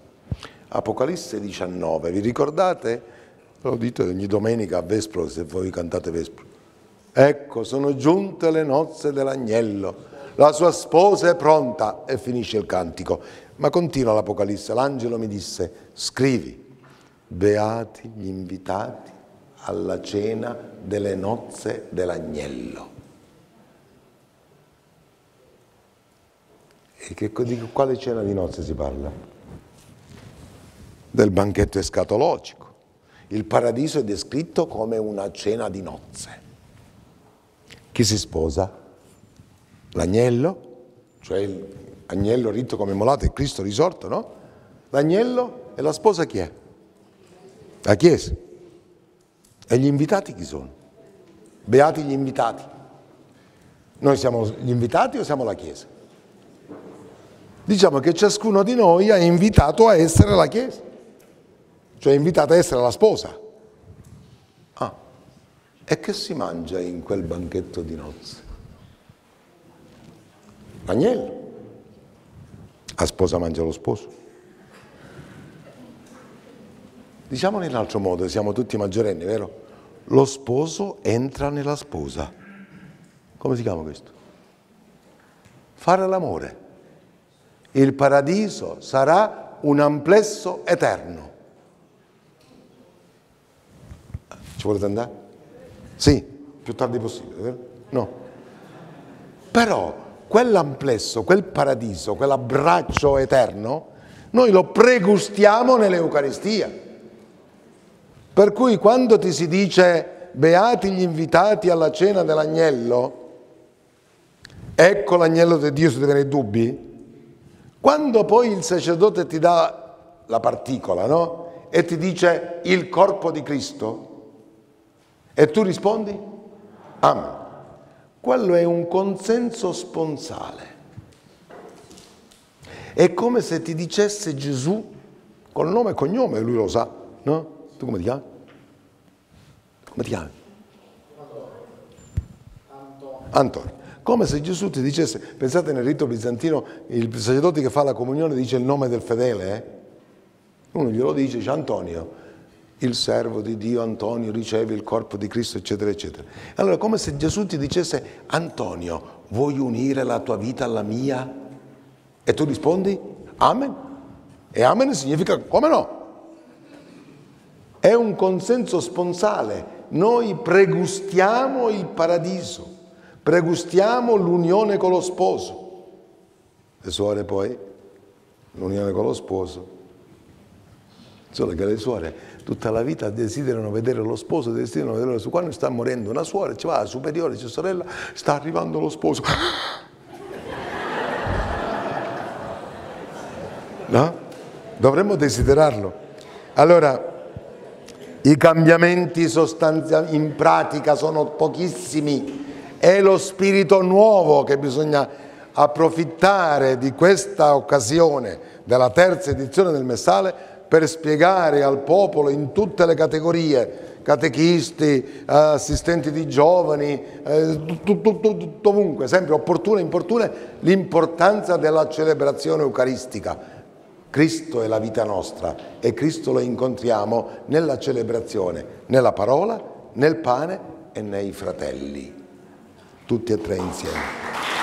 Apocalisse 19, vi ricordate? Lo dite ogni domenica a Vespro se voi cantate Vespro. Ecco, sono giunte le nozze dell'agnello, la sua sposa è pronta e finisce il cantico. Ma continua l'Apocalisse, l'angelo mi disse, scrivi, beati gli invitati alla cena delle nozze dell'agnello. E che, di quale cena di nozze si parla? Del banchetto escatologico. Il paradiso è descritto come una cena di nozze. Chi si sposa? L'agnello, cioè l'agnello ritto come molato e Cristo risorto, no? L'agnello e la sposa chi è? La Chiesa. E gli invitati chi sono? Beati gli invitati. Noi siamo gli invitati o siamo la Chiesa? Diciamo che ciascuno di noi è invitato a essere la Chiesa, cioè è invitato a essere la sposa. Ah, e che si mangia in quel banchetto di nozze? L'agnello. La sposa mangia lo sposo. Diciamolo in altro modo, siamo tutti maggiorenni, vero? Lo sposo entra nella sposa. Come si chiama questo? Fare l'amore il paradiso sarà un amplesso eterno. Ci volete andare? Sì, più tardi possibile, vero? No. Però quell'amplesso, quel paradiso, quell'abbraccio eterno, noi lo pregustiamo nell'Eucaristia. Per cui quando ti si dice beati gli invitati alla cena dell'agnello, ecco l'agnello di Dio se te ne dubbi, quando poi il sacerdote ti dà la particola, no? E ti dice il corpo di Cristo, e tu rispondi? Amen. Quello è un consenso sponsale. È come se ti dicesse Gesù, col nome e cognome, lui lo sa, no? Tu come ti chiami? Come ti chiami? Antonio. Antonio. Come se Gesù ti dicesse, pensate nel rito bizantino, il sacerdote che fa la comunione dice il nome del fedele, eh? uno glielo dice, dice Antonio, il servo di Dio Antonio riceve il corpo di Cristo, eccetera, eccetera. Allora, come se Gesù ti dicesse, Antonio, vuoi unire la tua vita alla mia? E tu rispondi, Amen. E Amen significa, come no? È un consenso sponsale. Noi pregustiamo il paradiso. Pregustiamo l'unione con lo sposo. Le suore poi, l'unione con lo sposo. Solo che le suore tutta la vita desiderano vedere lo sposo, desiderano vedere lo sposo. Quando sta morendo una suora, ci va la superiore, dice sorella, sta arrivando lo sposo. No? Dovremmo desiderarlo. Allora, i cambiamenti in pratica sono pochissimi è lo spirito nuovo che bisogna approfittare di questa occasione della terza edizione del Messale per spiegare al popolo in tutte le categorie, catechisti, assistenti di giovani, eh, ovunque, sempre opportune e importune, l'importanza della celebrazione eucaristica. Cristo è la vita nostra e Cristo lo incontriamo nella celebrazione, nella parola, nel pane e nei fratelli tutti e tre insieme.